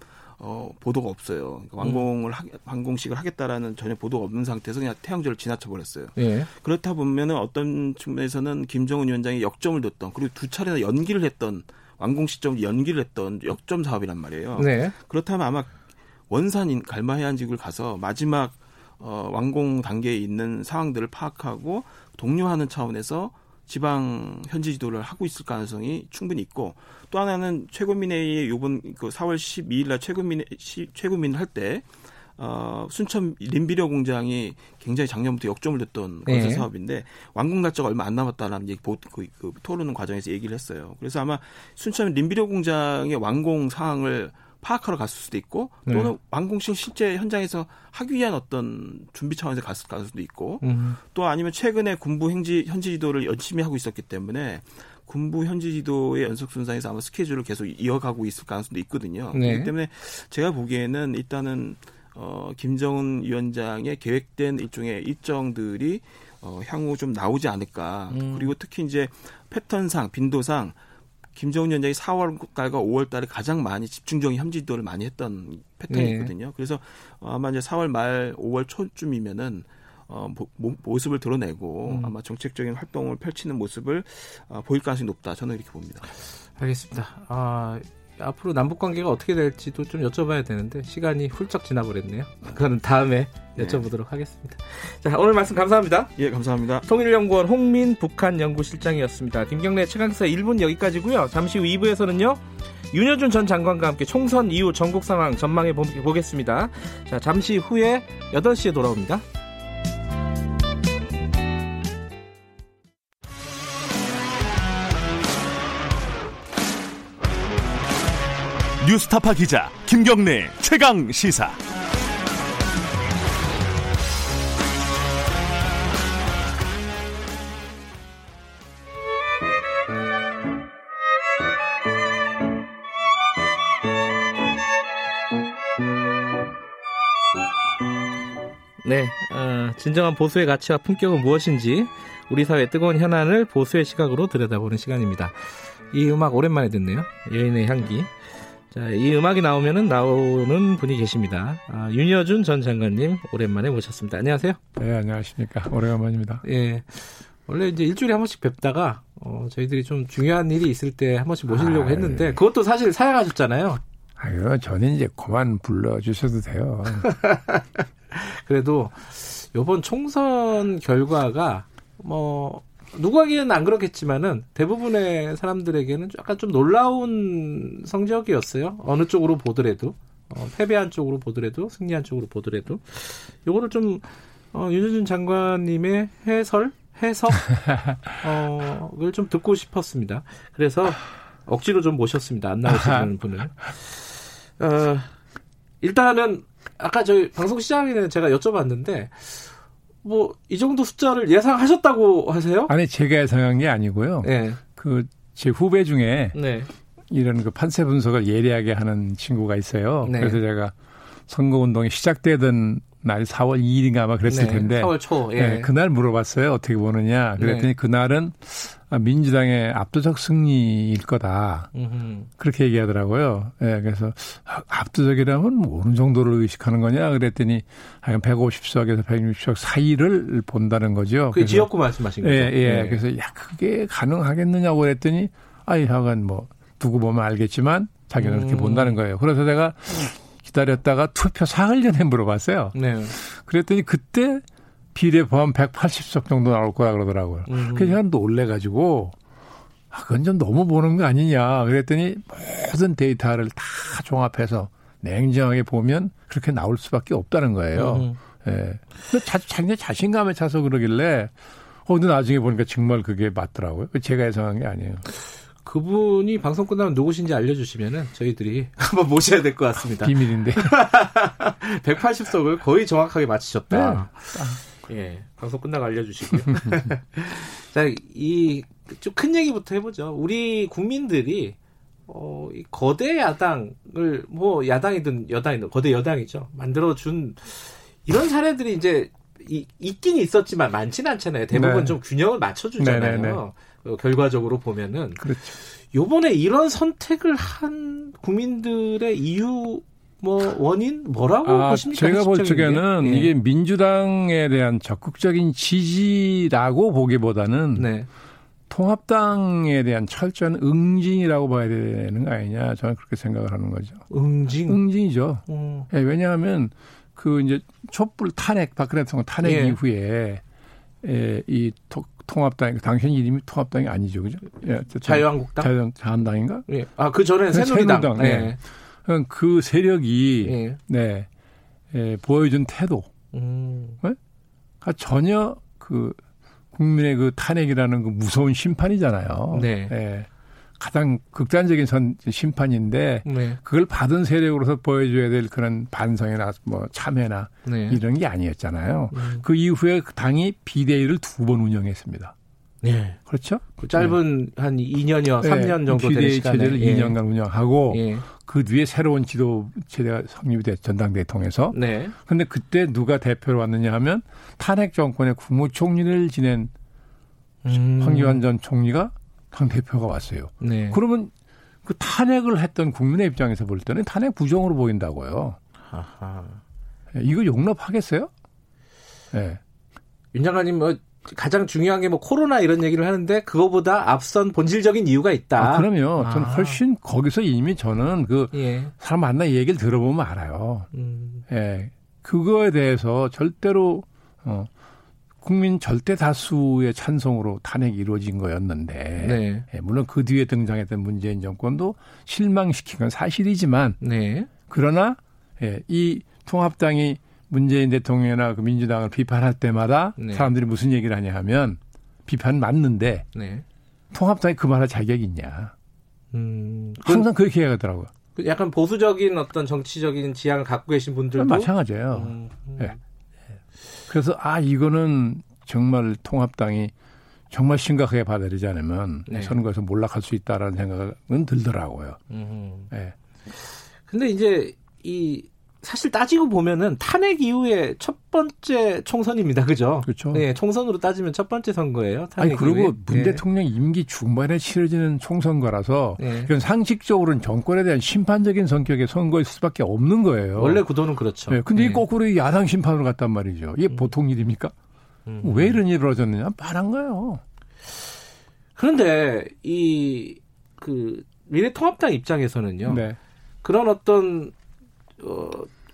어, 보도가 없어요. 그러니까 완공을 하, 완공식을 하겠다라는 전혀 보도가 없는 상태에서 그냥 태양절을 지나쳐 버렸어요. 예. 그렇다 보면은 어떤 측면에서는 김정은 위원장이 역점을 뒀던 그리고 두 차례나 연기를 했던 완공 시점을 연기를 했던 역점 사업이란 말이에요. 네. 그렇다면 아마 원산인 갈마 해안지구를 가서 마지막 어, 완공 단계에 있는 상황들을 파악하고 독려하는 차원에서 지방 현지 지도를 하고 있을 가능성이 충분히 있고 또 하나는 최고민회의 요번 그 4월 12일 날 최고민 최고민 할때 어, 순천 림비료 공장이 굉장히 작년부터 역점을 뒀던 건설 네. 사업인데 완공 날짜가 얼마 안 남았다라는 얘기 그, 그 토론 과정에서 얘기를 했어요. 그래서 아마 순천 림비료 공장의 완공 사항을 파악하러 갔을 수도 있고 또는 네. 완공식 실제 현장에서 하기 위한 어떤 준비 차원에서 갔을 가능성도 있고 음. 또 아니면 최근에 군부 행지 현지 지도를 열심히 하고 있었기 때문에 군부 현지 지도의 연속 순상에서 아마 스케줄을 계속 이어가고 있을 가능성도 있거든요. 네. 그렇기 때문에 제가 보기에는 일단은 어 김정은 위원장의 계획된 일종의 일정들이 어 향후 좀 나오지 않을까. 음. 그리고 특히 이제 패턴상 빈도상 김정은 위원장이 4월 달과 5월 달에 가장 많이 집중적인 현지도를 많이 했던 패턴이거든요. 네. 그래서 아마 이제 4월 말 5월 초쯤이면은 어, 모, 모습을 드러내고 음. 아마 정책적인 활동을 펼치는 모습을 어, 보일 가능성이 높다. 저는 이렇게 봅니다. 알겠습니다. 아, 앞으로 남북 관계가 어떻게 될지도 좀 여쭤봐야 되는데 시간이 훌쩍 지나버렸네요. 그거는 다음에 네. 여쭤보도록 네. 하겠습니다. 자, 오늘 말씀 감사합니다. 예, 감사합니다. 통일연구원 홍민 북한 연구실장이었습니다. 김경래 최강사 1분 여기까지고요. 잠시 후 2부에서는요. 윤여준 전 장관과 함께 총선 이후 전국 상황 전망해 보겠습니다. 자, 잠시 후에 8시에 돌아옵니다. 뉴스타파 기자 김경래 최강 시사. 네, 어, 진정한 보수의 가치와 품격은 무엇인지 우리 사회의 뜨거운 현안을 보수의 시각으로 들여다보는 시간입니다. 이 음악 오랜만에 듣네요. 여인의 향기. 자, 이 음악이 나오면은 나오는 분이 계십니다. 아, 윤여준 전 장관님 오랜만에 모셨습니다. 안녕하세요. 네, 안녕하십니까. 오래간만입니다. 예. 원래 이제 일주일에 한 번씩 뵙다가 어, 저희들이 좀 중요한 일이 있을 때 한 번씩 모시려고 아, 했는데 예. 그것도 사실 사양하셨잖아요. 아유, 저는 이제 그만 불러주셔도 돼요. 그래도 요번 총선 결과가 뭐 누구에게는 안 그렇겠지만은 대부분의 사람들에게는 약간 좀 놀라운 성적이었어요. 어느 쪽으로 보더라도 어, 패배한 쪽으로 보더라도 승리한 쪽으로 보더라도 요거를 좀 어, 윤여준 장관님의 해설 해석 어, 좀 듣고 싶었습니다. 그래서 억지로 좀 모셨습니다. 안 나오시는 분을. 어, 일단은 아까 저희 방송 시작에는 제가 여쭤봤는데 뭐 이 정도 숫자를 예상하셨다고 하세요? 아니 제가 예상한 게 아니고요. 네. 그 제 후배 중에 네. 이런 그 판세 분석을 예리하게 하는 친구가 있어요. 네. 그래서 제가 선거 운동이 시작되던 날이 4월 2일인가 아마 그랬을 네. 텐데. 4월 초. 예. 네, 그날 물어봤어요. 어떻게 보느냐. 그랬더니 네. 그날은 아, 민주당의 압도적 승리일 거다. 음흠. 그렇게 얘기하더라고요. 예, 네, 그래서 아, 압도적이라면 뭐 어느 정도를 의식하는 거냐 그랬더니 한 150석에서 160석 사이를 본다는 거죠. 그 지역구 말씀하신 거죠. 예, 예. 네. 그래서 야 그게 가능하겠느냐고 그랬더니 아이 하간 뭐 두고 보면 알겠지만 자기는 음. 그렇게 본다는 거예요. 그래서 내가 기다렸다가 투표 사흘 전에 물어봤어요. 네. 그랬더니 그때 비례 포함 180석 정도 나올 거라 그러더라고요. 음. 그래서 한 놀래가지고 아, 그건 좀 너무 보는 거 아니냐. 그랬더니 모든 데이터를 다 종합해서 냉정하게 보면 그렇게 나올 수밖에 없다는 거예요. 음. 예. 자, 자기 자신감에 차서 그러길래 어, 근데 나중에 보니까 정말 그게 맞더라고요. 제가 예상한 게 아니에요. 그분이 방송 끝나면 누구신지 알려주시면은 저희들이 한번 모셔야 될 것 같습니다. 비밀인데. 180석을 거의 정확하게 맞히셨다. 네. 예, 방송 끝나고 알려주시고요. 자, 이 좀 큰 얘기부터 해보죠. 우리 국민들이 어, 이 거대 야당을 뭐 야당이든 여당이든 거대 여당이죠. 만들어준 이런 사례들이 이제 이, 있긴 있었지만 많지는 않잖아요. 대부분 네. 좀 균형을 맞춰주잖아요. 네네네. 어, 결과적으로 보면은. 그렇죠. 요번에 이런 선택을 한 국민들의 이유 뭐 원인 뭐라고 아, 보십니까? 제가 볼 적에는 예. 이게 민주당에 대한 적극적인 지지라고 보기보다는 네. 통합당에 대한 철저한 응징이라고 봐야 되는 거 아니냐 저는 그렇게 생각을 하는 거죠. 응징. 응징이죠. 음. 네, 왜냐하면 그 이제 촛불 탄핵 박근혜 대통령 탄핵 예. 이후에 에, 이 토, 통합당 당신 이름이 통합당이 아니죠, 그죠? 예, 자유한국당, 자유, 자한당인가? 예. 아그 전에 새누리당. 새누리당. 네. 네. 그 세력이 예. 네 예, 보여준 태도, 음. 네? 전혀 그 국민의 그 탄핵이라는 그 무서운 심판이잖아요. 네. 예. 가장 극단적인 선 심판인데 네. 그걸 받은 세력으로서 보여줘야 될 그런 반성이나 뭐 참여나 네. 이런 게 아니었잖아요. 음. 그 이후에 당이 비대위를 두 번 운영했습니다. 네. 그렇죠? 그 짧은 네. 한 2년여, 3년 정도 비대위 시간에. 체제를 예. 2년간 운영하고 예. 그 뒤에 새로운 지도 체제가 성립이 됐 전당대회 통해서. 네. 근데 그때 누가 대표로 왔느냐 하면 탄핵 정권의 국무총리를 지낸 음. 황교안 전 총리가 당 대표가 왔어요. 네. 그러면 그 탄핵을 했던 국민의 입장에서 볼 때는 탄핵 부정으로 보인다고요. 아하. 예, 이거 용납하겠어요? 예. 네. 윤 장관님 뭐 가장 중요한 게 뭐 코로나 이런 얘기를 하는데 그거보다 앞선 본질적인 이유가 있다. 아, 그럼요. 아. 저는 훨씬 거기서 이미 저는 그 예. 사람 만나 얘기를 들어보면 알아요. 음. 예. 그거에 대해서 절대로 어 국민 절대 다수의 찬성으로 탄핵이 이루어진 거였는데 네. 예, 물론 그 뒤에 등장했던 문재인 정권도 실망시킨 건 사실이지만 네. 그러나 예, 이 통합당이 문재인 대통령이나 그 민주당을 비판할 때마다 네. 사람들이 무슨 얘기를 하냐 하면 비판 맞는데 네. 통합당이 그 말할 자격이 있냐. 음, 항상 그, 렇게 얘기하더라고요. 그 약간 보수적인 어떤 정치적인 지향을 갖고 계신 분들도 마찬가지예요. 음, 음. 예. 그래서 아 이거는 정말 통합당이 정말 심각하게 받아들이지 않으면 네. 선거에서 몰락할 수 있다라는 생각은 들더라고요. 음. 네. 근데 이제 이 사실 따지고 보면은 탄핵 이후에 첫 번째 총선입니다. 그죠? 그렇죠. 네, 총선으로 따지면 첫 번째 선거예요. 아니, 그리고 문 네. 대통령 임기 중반에 치러지는 총선거라서 네. 이건 상식적으로는 정권에 대한 심판적인 성격의 선거일 수밖에 없는 거예요. 원래 구도는 그렇죠. 네, 근데 네. 이 거꾸로 야당 심판으로 갔단 말이죠. 이게 음. 보통 일입니까? 음. 왜 이런 일이 벌어졌느냐? 말한 거예요. 그런데 이 그 미래통합당 입장에서는요. 네. 그런 어떤 어,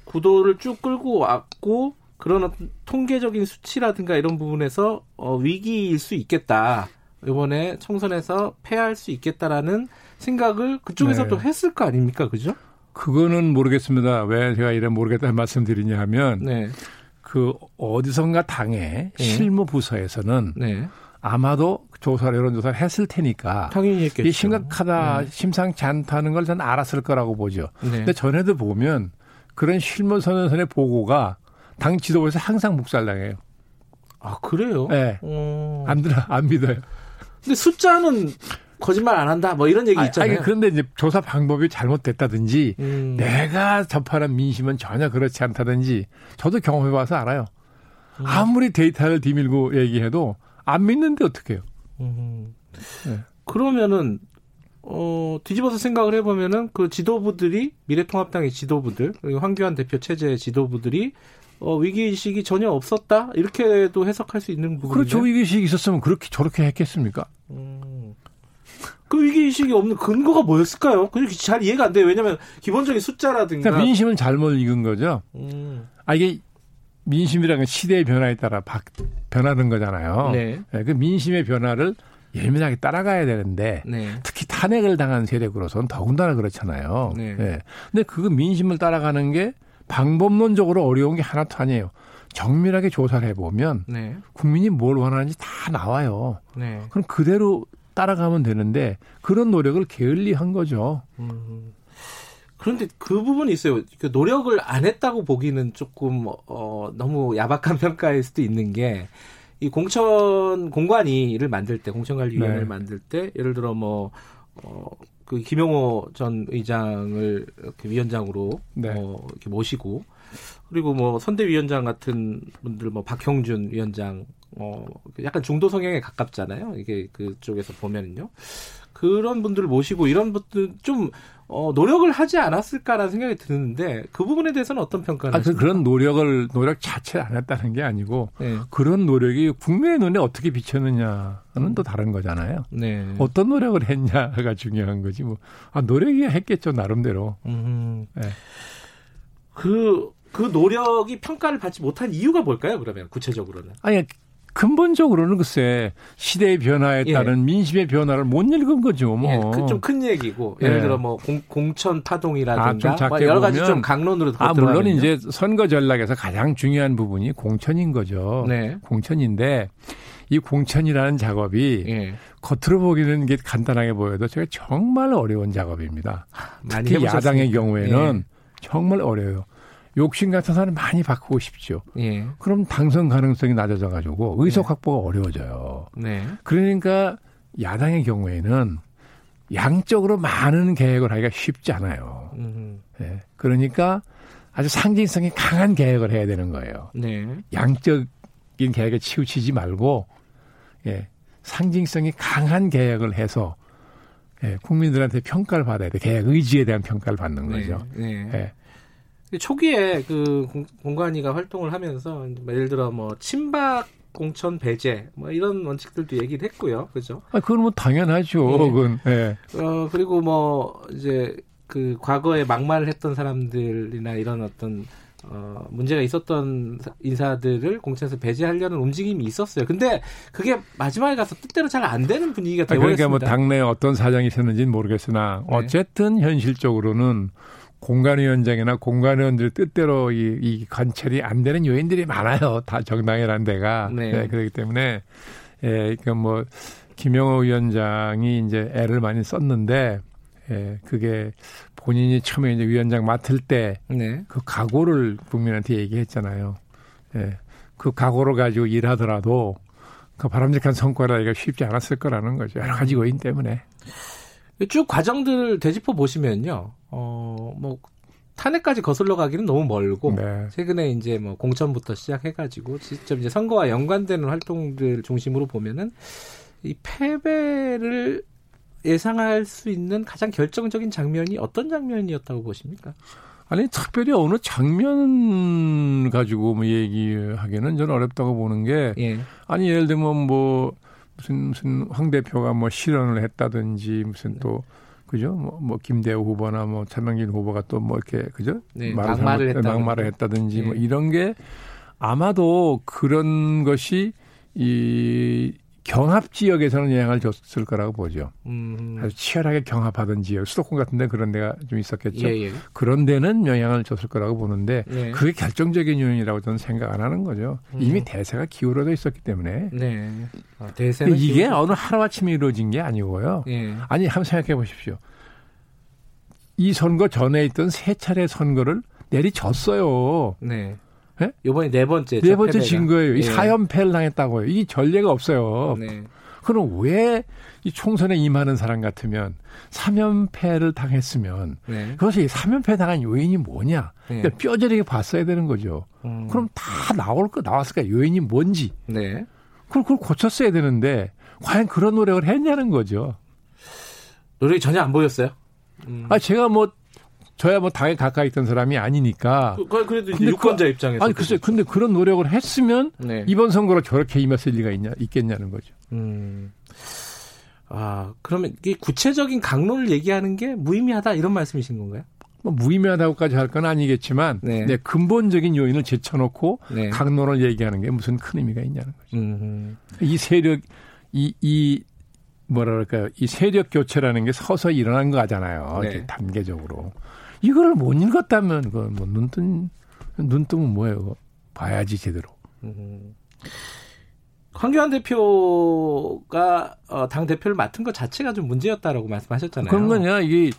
구도를 쭉 끌고 왔고 그런 어떤 통계적인 수치라든가 이런 부분에서 어, 위기일 수 있겠다. 이번에 총선에서 패할 수 있겠다라는 생각을 그쪽에서도 네. 했을 거 아닙니까, 그죠? 그거는 모르겠습니다. 왜 제가 이런 모르겠다는 말씀드리냐 하면 네. 그 어디선가 당의 네. 실무 부서에서는 네. 아마도 조사를 여론조사를 했을 테니까 당연히 했겠죠. 이 심각하다, 네. 심상치 않다는 걸 저는 알았을 거라고 보죠. 네. 근데 전에도 보면 그런 실무 선언선의 보고가 당 지도부에서 항상 묵살당해요. 아 그래요? 네. 어... 안 들어 안 믿어요. 근데 숫자는 거짓말 안 한다. 뭐 이런 얘기 있잖아요. 아니, 그런데 이제 조사 방법이 잘못됐다든지 음. 내가 접하는 민심은 전혀 그렇지 않다든지 저도 경험해봐서 알아요. 음. 아무리 데이터를 뒤밀고 얘기해도 안 믿는데 어떡해요. 음. 네. 그러면은 어, 뒤집어서 생각을 해보면은 그 지도부들이 미래통합당의 지도부들 황교안 대표 체제의 지도부들이 어, 위기의식이 전혀 없었다 이렇게도 해석할 수 있는 부분이죠. 그렇죠. 위기의식이 있었으면 그렇게 저렇게 했겠습니까? 음. 그 위기의식이 없는 근거가 뭐였을까요? 그게 잘 이해가 안 돼요. 왜냐하면 기본적인 숫자라든가. 그러니까 민심을 잘못 읽은 거죠. 음. 아, 이게 민심이라는 건 시대의 변화에 따라 바, 변하는 거잖아요. 네. 네. 그 민심의 변화를 예민하게 따라가야 되는데 네. 특히 탄핵을 당한 세력으로서는 더군다나 그렇잖아요. 네. 네. 근데 그 민심을 따라가는 게 방법론적으로 어려운 게 하나도 아니에요. 정밀하게 조사를 해보면 네. 국민이 뭘 원하는지 다 나와요. 네. 그럼 그대로 따라가면 되는데 그런 노력을 게을리 한 거죠. 음. 그런데 그 부분이 있어요. 그 노력을 안 했다고 보기는 조금 어, 너무 야박한 평가일 수도 있는 게 이 공천 공관위를 만들 때 공천관리위원회를 네. 만들 때 예를 들어 뭐 어, 그 김용호 전 의장을 이렇게 위원장으로 네. 어, 이렇게 모시고 그리고 뭐 선대위원장 같은 분들 뭐 박형준 위원장 어 약간 중도 성향에 가깝잖아요. 이게 그쪽에서 보면은요. 그런 분들을 모시고 이런 분들 좀 어, 노력을 하지 않았을까라는 생각이 드는데 그 부분에 대해서는 어떤 평가를 아, 그 그런 노력을 노력 자체를 안 했다는 게 아니고 네. 그런 노력이 국민의 눈에 어떻게 비쳤느냐는 음. 또 다른 거잖아요. 네. 어떤 노력을 했냐가 중요한 거지 뭐. 아, 노력이 했겠죠 나름대로. 음. 네. 그, 그 노력이 평가를 받지 못한 이유가 뭘까요? 그러면 구체적으로는? 아니 근본적으로는 글쎄 시대의 변화에 예. 따른 예. 민심의 변화를 못 읽은 거죠. 뭐. 예, 그 좀 큰 얘기고 예를 예. 들어 뭐 공, 천 파동이라든가 아, 뭐 여러 가지 좀 강론으로 아 물론 이제 선거 전략에서 가장 중요한 부분이 공천인 거죠. 네. 공천인데 이 공천이라는 작업이 예. 겉으로 보기는 게 간단하게 보여도 제가 정말 어려운 작업입니다. 특히 야당의 경우에는 예. 정말 어려워요. 욕심 같은 사람 많이 바꾸고 싶죠. 예. 그럼 당선 가능성이 낮아져 가지고 의석 네. 확보가 어려워져요. 네. 그러니까 야당의 경우에는 양적으로 많은 계획을 하기가 쉽지 않아요. 음. 네. 그러니까 아주 상징성이 강한 계획을 해야 되는 거예요. 네. 양적인 계획에 치우치지 말고 예. 상징성이 강한 계획을 해서 예, 국민들한테 평가를 받아야 돼. 계획 의지에 대한 평가를 받는 네. 거죠. 네. 예. 초기에 그 공관위가 활동을 하면서 뭐 예를 들어 뭐 친박 공천 배제 뭐 이런 원칙들도 얘기를 했고요. 그죠? 아, 그건 뭐 당연하죠. 네. 그건. 네. 어 그리고 뭐 이제 그 과거에 막말을 했던 사람들이나 이런 어떤 어, 문제가 있었던 인사들을 공천에서 배제하려는 움직임이 있었어요. 근데 그게 마지막에 가서 뜻대로 잘 안 되는 분위기가 되어버렸습니다. 그러니까 뭐 당내에 어떤 사정이 있었는지는 모르겠으나 네. 어쨌든 현실적으로는 공관위원장이나 공관위원들 뜻대로 이, 이 관철이 안 되는 요인들이 많아요. 다 정당이라는 데가. 네. 네 그렇기 때문에, 예, 그러니까 뭐, 김영호 위원장이 이제 애를 많이 썼는데, 예, 그게 본인이 처음에 이제 위원장 맡을 때, 네. 그 각오를 국민한테 얘기했잖아요. 예, 그 각오를 가지고 일하더라도 그 바람직한 성과를 하기가 쉽지 않았을 거라는 거죠. 여러 가지 요인 때문에. 쭉 과정들 되짚어 보시면요. 어, 뭐 탄핵까지 거슬러 가기는 너무 멀고 네. 최근에 이제 뭐 공천부터 시작해 가지고 직접 이제 선거와 연관되는 활동들 중심으로 보면은 이 패배를 예상할 수 있는 가장 결정적인 장면이 어떤 장면이었다고 보십니까? 아니 특별히 어느 장면 가지고 뭐 얘기하기는 저는 어렵다고 보는 게 예. 아니 예를 들면 뭐 무슨 무슨 황 대표가 뭐 실언을 했다든지 무슨 네. 또 그죠? 뭐, 뭐 김대호 후보나 뭐 차명진 후보가 또 뭐 이렇게 그죠? 네, 막말을, 했다 막말을 했다든지 네. 뭐 이런 게 아마도 그런 것이 이 경합 지역에서는 영향을 줬을 거라고 보죠. 음. 아주 치열하게 경합하던 지역, 수도권 같은 데 그런 데가 좀 있었겠죠. 예, 예. 그런 데는 영향을 줬을 거라고 보는데 네. 그게 결정적인 요인이라고 저는 생각 안 하는 거죠. 음. 이미 대세가 기울어져 있었기 때문에. 네. 아, 대세는 이게 기울어... 어느 하루아침에 이루어진 게 아니고요. 예. 아니, 한번 생각해 보십시오. 이 선거 전에 있던 세 차례 선거를 내리졌어요. 네. 네? 이번이 네 번째. 네 번째 진 거예요. 이 네. 예. 4연패를 당했다고요. 이 전례가 없어요. 네. 그럼 왜 이 총선에 임하는 사람 같으면 3연패를 당했으면 네. 그것이 3연패 당한 요인이 뭐냐? 네. 그러니까 뼈저리게 봤어야 되는 거죠. 음. 그럼 다 나올 거 나왔을까? 요인이 뭔지. 네. 그걸, 그걸 고쳤어야 되는데 과연 그런 노력을 했냐는 거죠. 노력이 전혀 안 보였어요? 음. 아, 제가 뭐 저야 뭐 당에 가까이 있던 사람이 아니니까. 그, 그래도 이제 유권자 그, 입장에서. 아니 글쎄, 근데 그런 노력을 했으면 네. 이번 선거로 저렇게 임했을 리가 있냐 있겠냐는 거죠. 음. 아 그러면 이게 구체적인 강론을 얘기하는 게 무의미하다 이런 말씀이신 건가요? 뭐 무의미하다고까지 할 건 아니겠지만 네. 네, 근본적인 요인을 제쳐놓고 네. 강론을 얘기하는 게 무슨 큰 의미가 있냐는 거죠. 음. 이 세력 이, 이 뭐라 그럴까요? 이 세력 교체라는 게 서서히 일어난 거잖아요. 네. 단계적으로. 이걸 못 읽었다면 그뭐 눈뜬 눈 뜨면 뭐예요? 봐야지 제대로. 음. 황교안 대표가 어, 당 대표를 맡은 것 자체가 좀 문제였다라고 말씀하셨잖아요. 그런 거냐 이게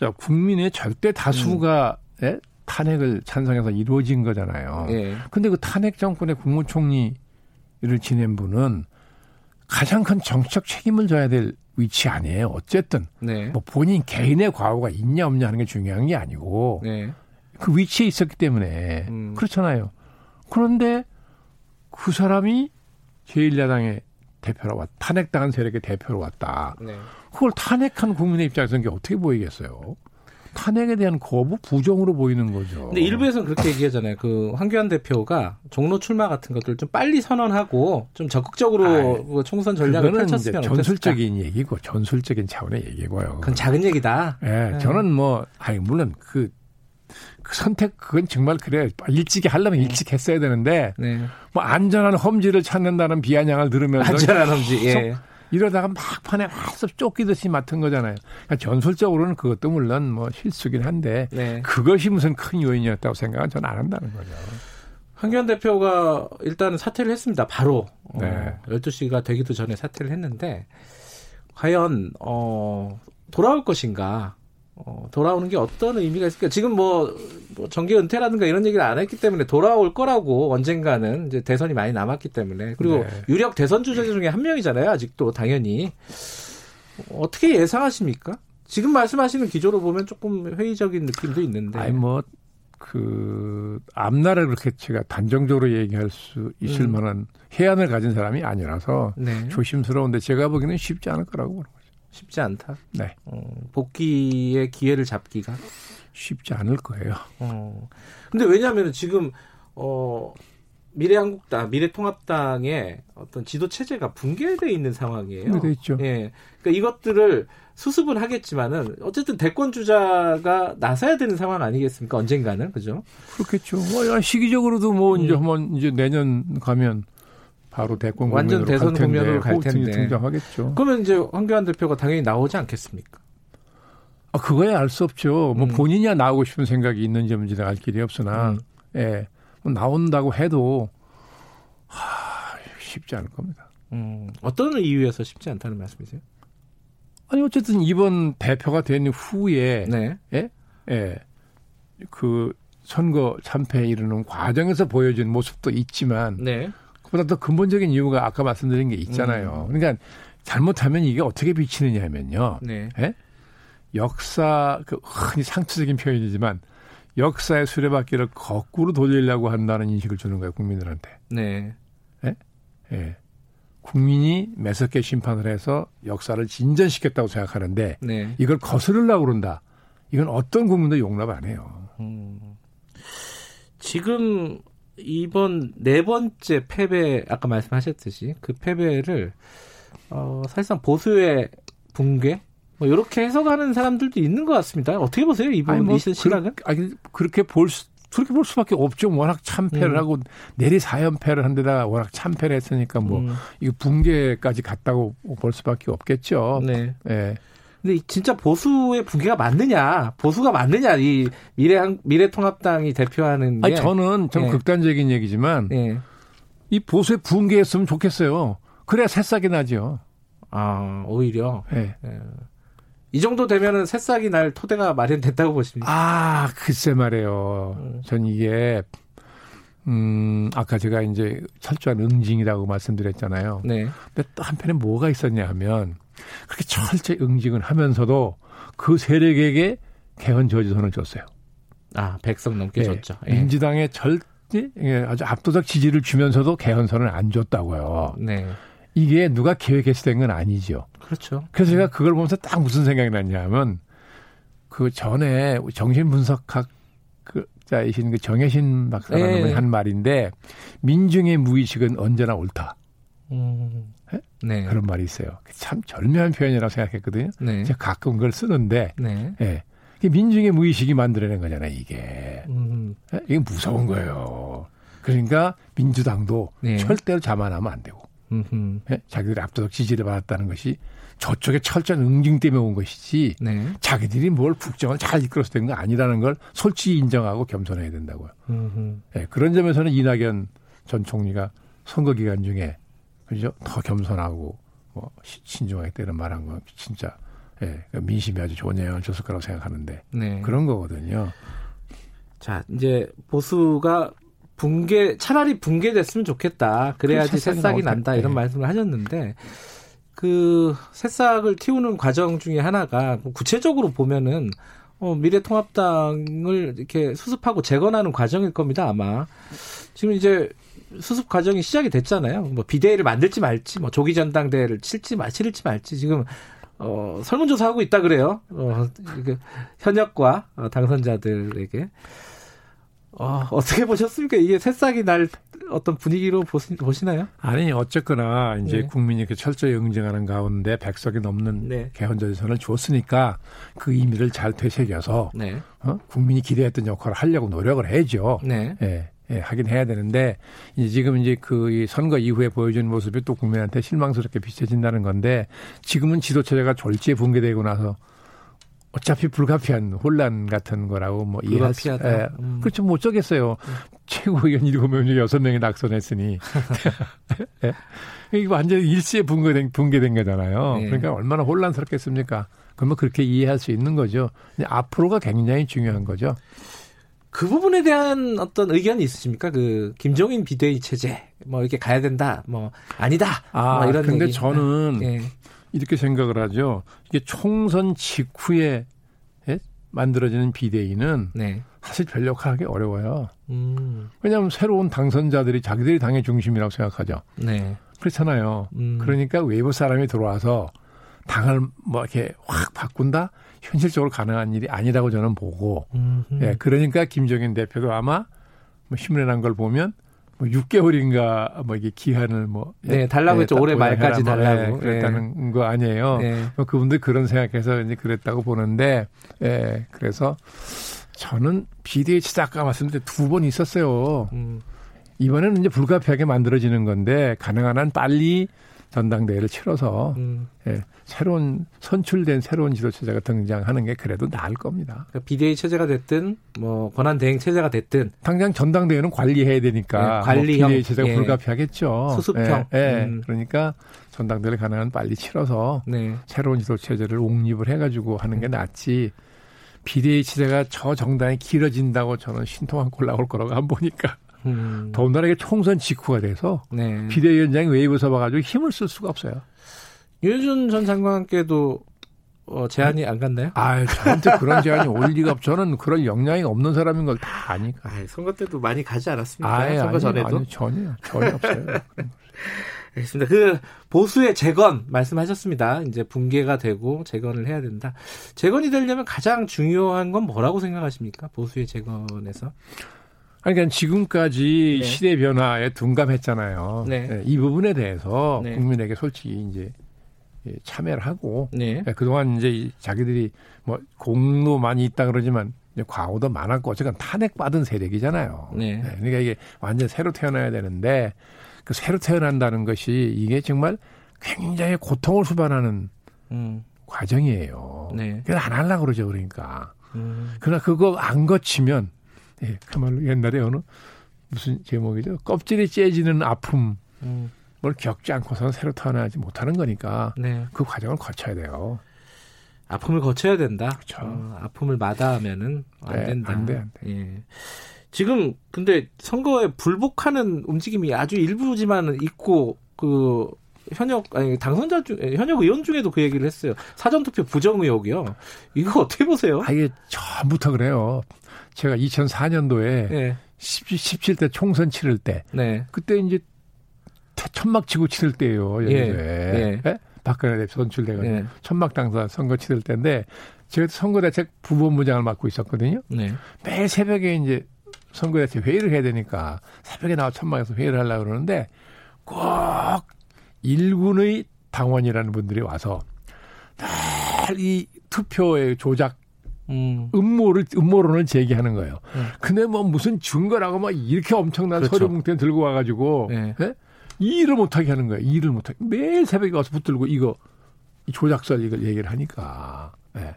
자, 국민의 절대 다수가 음. 예? 탄핵을 찬성해서 이루어진 거잖아요. 예. 근데 그 탄핵 정권의 국무총리를 지낸 분은 가장 큰 정치적 책임을 져야 될 위치 아니에요. 어쨌든 네. 뭐 본인 개인의 과오가 있냐 없냐 하는 게 중요한 게 아니고 네. 그 위치에 있었기 때문에 음. 그렇잖아요. 그런데 그 사람이 제1야당의 대표로 왔, 탄핵당한 세력의 대표로 왔다. 네. 그걸 탄핵한 국민의 입장에서는 게 어떻게 보이겠어요? 탄핵에 대한 거부 부정으로 보이는 거죠. 근데 일부에서는 그렇게 얘기하잖아요. 그 황교안 대표가 종로 출마 같은 것들 좀 빨리 선언하고 좀 적극적으로 그 총선 전략을 펼쳤으면 전술적인 어땠을까? 얘기고 전술적인 차원의 얘기고요. 그건 작은 얘기다. 예, 네. 저는 뭐 아니 물론 그, 그 선택 그건 정말 그래 일찍이 하려면 일찍 했어야 되는데 네. 뭐 안전한 험지를 찾는다는 비아냥을 들으면서 안전한 험지. 예. 이러다가 막판에 확습 쫓기듯이 맡은 거잖아요. 그러니까 전술적으로는 그것도 물론 뭐 실수긴 한데 네. 그것이 무슨 큰 요인이었다고 생각은 저는 안 한다는 거죠. 황교안 대표가 일단은 사퇴를 했습니다. 바로 네. 어, 12시가 되기도 전에 사퇴를 했는데 과연 어 돌아올 것인가? 어, 돌아오는 게 어떤 의미가 있을까? 지금 뭐, 뭐 정계 은퇴라든가 이런 얘기를 안 했기 때문에 돌아올 거라고 언젠가는 이제 대선이 많이 남았기 때문에 그리고 네. 유력 대선 주자 중에 한 명이잖아요. 아직도 당연히 어떻게 예상하십니까? 지금 말씀하시는 기조로 보면 조금 회의적인 느낌도 있는데. 아니 뭐. 그 앞날을 그렇게 제가 단정적으로 얘기할 수 있을 음. 만한 해안을 가진 사람이 아니라서 네. 조심스러운데 제가 보기에는 쉽지 않을 거라고. 쉽지 않다. 네. 어, 복귀의 기회를 잡기가 쉽지 않을 거예요. 어. 근데 왜냐하면 지금 어 미래한국당, 미래통합당의 어떤 지도 체제가 붕괴돼 있는 상황이에요. 네, 있죠. 예. 그러니까 이것들을 수습은 하겠지만은 어쨌든 대권 주자가 나서야 되는 상황 아니겠습니까? 언젠가는 그죠? 그렇겠죠. 뭐 시기적으로도 뭐 음. 이제 한번 이제 내년 가면 바로 대권 완전 대선 국면으로 갈 텐데 등장하겠죠. 그러면 이제 황교안 대표가 당연히 나오지 않겠습니까? 아 그거야 알 수 없죠. 뭐 음. 본인이야 나오고 싶은 생각이 있는지 없는지 알 길이 없으나 음. 예. 뭐 나온다고 해도 하, 쉽지 않을 겁니다. 음. 어떤 이유에서 쉽지 않다는 말씀이세요? 아니 어쨌든 이번 대표가 된 후에 네. 예? 예. 그 선거 참패에 이르는 과정에서 보여준 모습도 있지만 네. 그보다 더 근본적인 이유가 아까 말씀드린 게 있잖아요. 음. 그러니까 잘못하면 이게 어떻게 비치느냐 하면요. 네. 예? 역사, 그 흔히 상투적인 표현이지만 역사의 수레바퀴를 거꾸로 돌리려고 한다는 인식을 주는 거예요, 국민들한테. 네. 예? 예. 국민이 매섭게 심판을 해서 역사를 진전시켰다고 생각하는데 네. 이걸 거스르려고 그런다. 이건 어떤 국민도 용납 안 해요. 음. 지금 이번 네 번째 패배 아까 말씀하셨듯이 그 패배를 어, 사실상 보수의 붕괴 뭐 이렇게 해석하는 사람들도 있는 것 같습니다. 어떻게 보세요 이번 뭐, 시각은? 그, 아니 그렇게 볼 수, 그렇게 볼 수밖에 없죠. 워낙 참패를 음. 하고 내리 사연패를 한 데다가 워낙 참패를 했으니까 뭐 음. 이거 붕괴까지 갔다고 볼 수밖에 없겠죠. 네. 네. 근데 진짜 보수의 붕괴가 맞느냐, 보수가 맞느냐, 이 미래 미래통합당이 대표하는 게. 아니, 저는 좀 예. 극단적인 얘기지만 예. 이 보수의 붕괴했으면 좋겠어요. 그래야 새싹이 나죠. 아, 오히려. 예. 예. 이 정도 되면은 새싹이 날 토대가 마련됐다고 보십니까? 아, 글쎄 말이에요. 음. 전 이게 음, 아까 제가 이제 철저한 응징이라고 말씀드렸잖아요. 네. 근데 또 한편에 뭐가 있었냐 하면 그렇게 철저히 응징을 하면서도 그 세력에게 개헌 저지선을 줬어요. 아, 백석 넘게 예, 줬죠. 예. 민주당의 절, 예, 아주 압도적 지지를 주면서도 개헌선을 안 줬다고요. 네. 이게 누가 계획해서 된 건 아니죠. 그렇죠. 그래서 제가 그걸 보면서 딱 무슨 생각이 났냐면 그 전에 정신분석학 자이신 그 정혜신 박사라는 네. 분이 한 말인데 민중의 무의식은 언제나 옳다. 음. 네. 그런 말이 있어요. 참 절묘한 표현이라고 생각했거든요. 네. 제가 가끔 그걸 쓰는데, 네. 예. 민중의 무의식이 만들어낸 거잖아요, 이게. 음. 예? 이게 무서운 거예요. 그러니까 민주당도 네. 절대로 자만하면 안 되고. 예? 자기들이 압도적 지지를 받았다는 것이 저쪽에 철저한 응징 때문에 온 것이지 네. 자기들이 뭘 국정을 잘 이끌어서 된거 아니라는 걸 솔직히 인정하고 겸손해야 된다고요. 예, 그런 점에서는 이낙연 전 총리가 선거 기간 중에 그죠 더 겸손하고 뭐 신중하게 때는 말한 건 진짜 예, 그 민심이 아주 좋은 영향을 줬을 거라고 생각하는데 네. 그런 거거든요. 자 이제 보수가 붕괴 차라리 붕괴됐으면 좋겠다. 그래야지 새싹이 난다 이런 네. 말씀을 하셨는데 그 새싹을 틔우는 과정 중에 하나가 구체적으로 보면은 어, 미래통합당을 이렇게 수습하고 재건하는 과정일 겁니다 아마 지금 이제 수습 과정이 시작이 됐잖아요. 뭐 비대위를 만들지 말지, 뭐 조기 전당대회를 칠지 말 치를지 말지 지금 어, 설문조사하고 있다 그래요. 어, 현역과 어, 당선자들에게 어, 어떻게 보셨습니까? 이게 새싹이 날 어떤 분위기로 보시, 보시나요? 아니 어쨌거나 이제 네. 국민이 이렇게 철저히 응징하는 가운데 백석이 넘는 네. 개헌전선을 줬으니까 그 의미를 잘 되새겨서 네. 어? 국민이 기대했던 역할을 하려고 노력을 해죠. 네. 예. 예, 하긴 해야 되는데 이제 지금 이제 그 선거 이후에 보여주는 모습이 또 국민한테 실망스럽게 비춰진다는 건데 지금은 지도체제가 졸지에 붕괴되고 나서 어차피 불가피한 혼란 같은 거라고 뭐 이해할 수 예. 음. 그렇죠 못 적겠어요. 음. 최고위원 7명 중에 6명이 낙선했으니 예. 이게 완전히 일시에 붕괴된 붕괴된 거잖아요. 네. 그러니까 얼마나 혼란스럽겠습니까? 그러면 그렇게 이해할 수 있는 거죠. 앞으로가 굉장히 중요한 거죠. 그 부분에 대한 어떤 의견이 있으십니까? 그 김종인 비대위 체제 뭐 이렇게 가야 된다, 뭐 아니다, 아, 뭐 이런 근데 얘기. 저는 네. 이렇게 생각을 하죠. 이게 총선 직후에 예? 만들어지는 비대위는 네. 사실 별력하기 어려워요. 음. 왜냐하면 새로운 당선자들이 자기들이 당의 중심이라고 생각하죠. 네. 그렇잖아요. 음. 그러니까 외부 사람이 들어와서 당을 뭐 이렇게 확 바꾼다? 현실적으로 가능한 일이 아니라고 저는 보고, 음흠. 예, 그러니까 김정인 대표도 아마 뭐 신문에 난걸 보면 뭐 6개월인가 뭐 이게 기한을 뭐 네, 달라고 예, 했죠. 올해 말까지 뭐, 달라고. 예, 그랬다는 네. 거 아니에요. 네. 뭐 그분들 그런 생각해서 이제 그랬다고 보는데 예, 그래서 저는 비대위 아까 말씀드린 두 번 있었어요. 음. 이번에는 이제 불가피하게 만들어지는 건데 가능한 한 빨리 전당대회를 치러서 음. 예, 새로운 선출된 새로운 지도 체제가 등장하는 게 그래도 나을 겁니다. 그러니까 비대위 체제가 됐든 뭐 권한 대행 체제가 됐든 당장 전당대회는 관리해야 되니까 네, 관리형 뭐 비대위 체제가 예. 불가피하겠죠. 수습형. 예, 예. 음. 그러니까 전당대회를 가능한 빨리 치러서 네. 새로운 지도 체제를 옹립을 해가지고 하는 게 낫지. 비대위 체제가 저 정당이 길어진다고 저는 신통한 꼴 나올 거라고 안 보니까. 음. 더군다나 이게 총선 직후가 돼서 네. 비대위원장이 외부에서 와가지고 힘을 쓸 수가 없어요. 윤여준 전 장관께도 어, 제안이 안 갔나요? 아, 저한테 그런 제안이 올 리가 없. 저는 그런 역량이 없는 사람인 걸 다 아니까. 아, 선거 때도 많이 가지 않았습니까? 아, 선거 아니, 전에도 아니, 전혀 전혀 없어요. 알겠습니다. 그 보수의 재건 말씀하셨습니다. 이제 붕괴가 되고 재건을 해야 된다. 재건이 되려면 가장 중요한 건 뭐라고 생각하십니까? 보수의 재건에서? 그러니까 지금까지 네. 시대 변화에 둔감했잖아요. 네. 네. 이 부분에 대해서 네. 국민에게 솔직히 이제 예, 참여를 하고 네. 예, 그동안 이제 자기들이 뭐 공로 많이 있다 그러지만 과오도 많았고 어쨌든 탄핵받은 세력이잖아요. 네. 네. 그러니까 이게 완전 새로 태어나야 되는데 그 새로 태어난다는 것이 이게 정말 굉장히 고통을 수반하는 음. 과정이에요. 네. 그래서 안 하려고 그러죠, 그러니까. 음. 그러나 그거 안 거치면, 예, 그말로 옛날에 어느 무슨 제목이죠? 껍질이 째지는 아픔. 음. 뭘 겪지 않고서는 새로 태어나지 못하는 거니까 네. 그 과정을 거쳐야 돼요. 아픔을 거쳐야 된다. 그렇죠. 어, 아픔을 마다하면은 안 네, 된다. 안 돼, 안 돼. 예. 지금 근데 선거에 불복하는 움직임이 아주 일부지만 있고 그 현역 아니 당선자 중 현역 의원 중에도 그 얘기를 했어요. 사전 투표 부정 의혹이요. 이거 어떻게 보세요? 아 이게 처음부터 그래요. 제가 2004년도에 네. 17 대 총선 치를 때 네. 그때 이제 천막 치고 치를 때예요. 예. 예. 예? 박근혜 대표 선출돼가지고 예. 천막 당사 선거 치를 때인데 제가 선거대책 부본부장을 맡고 있었거든요. 네. 매일 새벽에 이제 선거대책 회의를 해야 되니까 새벽에 나와 천막에서 회의를 하려고 그러는데 꼭 일군의 당원이라는 분들이 와서 늘 이 투표의 조작 음. 음모를 음모론을 제기하는 거예요. 음. 근데 뭐 무슨 증거라고 막 이렇게 엄청난 그렇죠. 서류 뭉태 들고 와가지고 네. 예? 일을 못하게 하는 거예요. 일을 못하게. 매일 새벽에 와서 붙들고 이거, 조작설 이걸 얘기를 하니까. 예.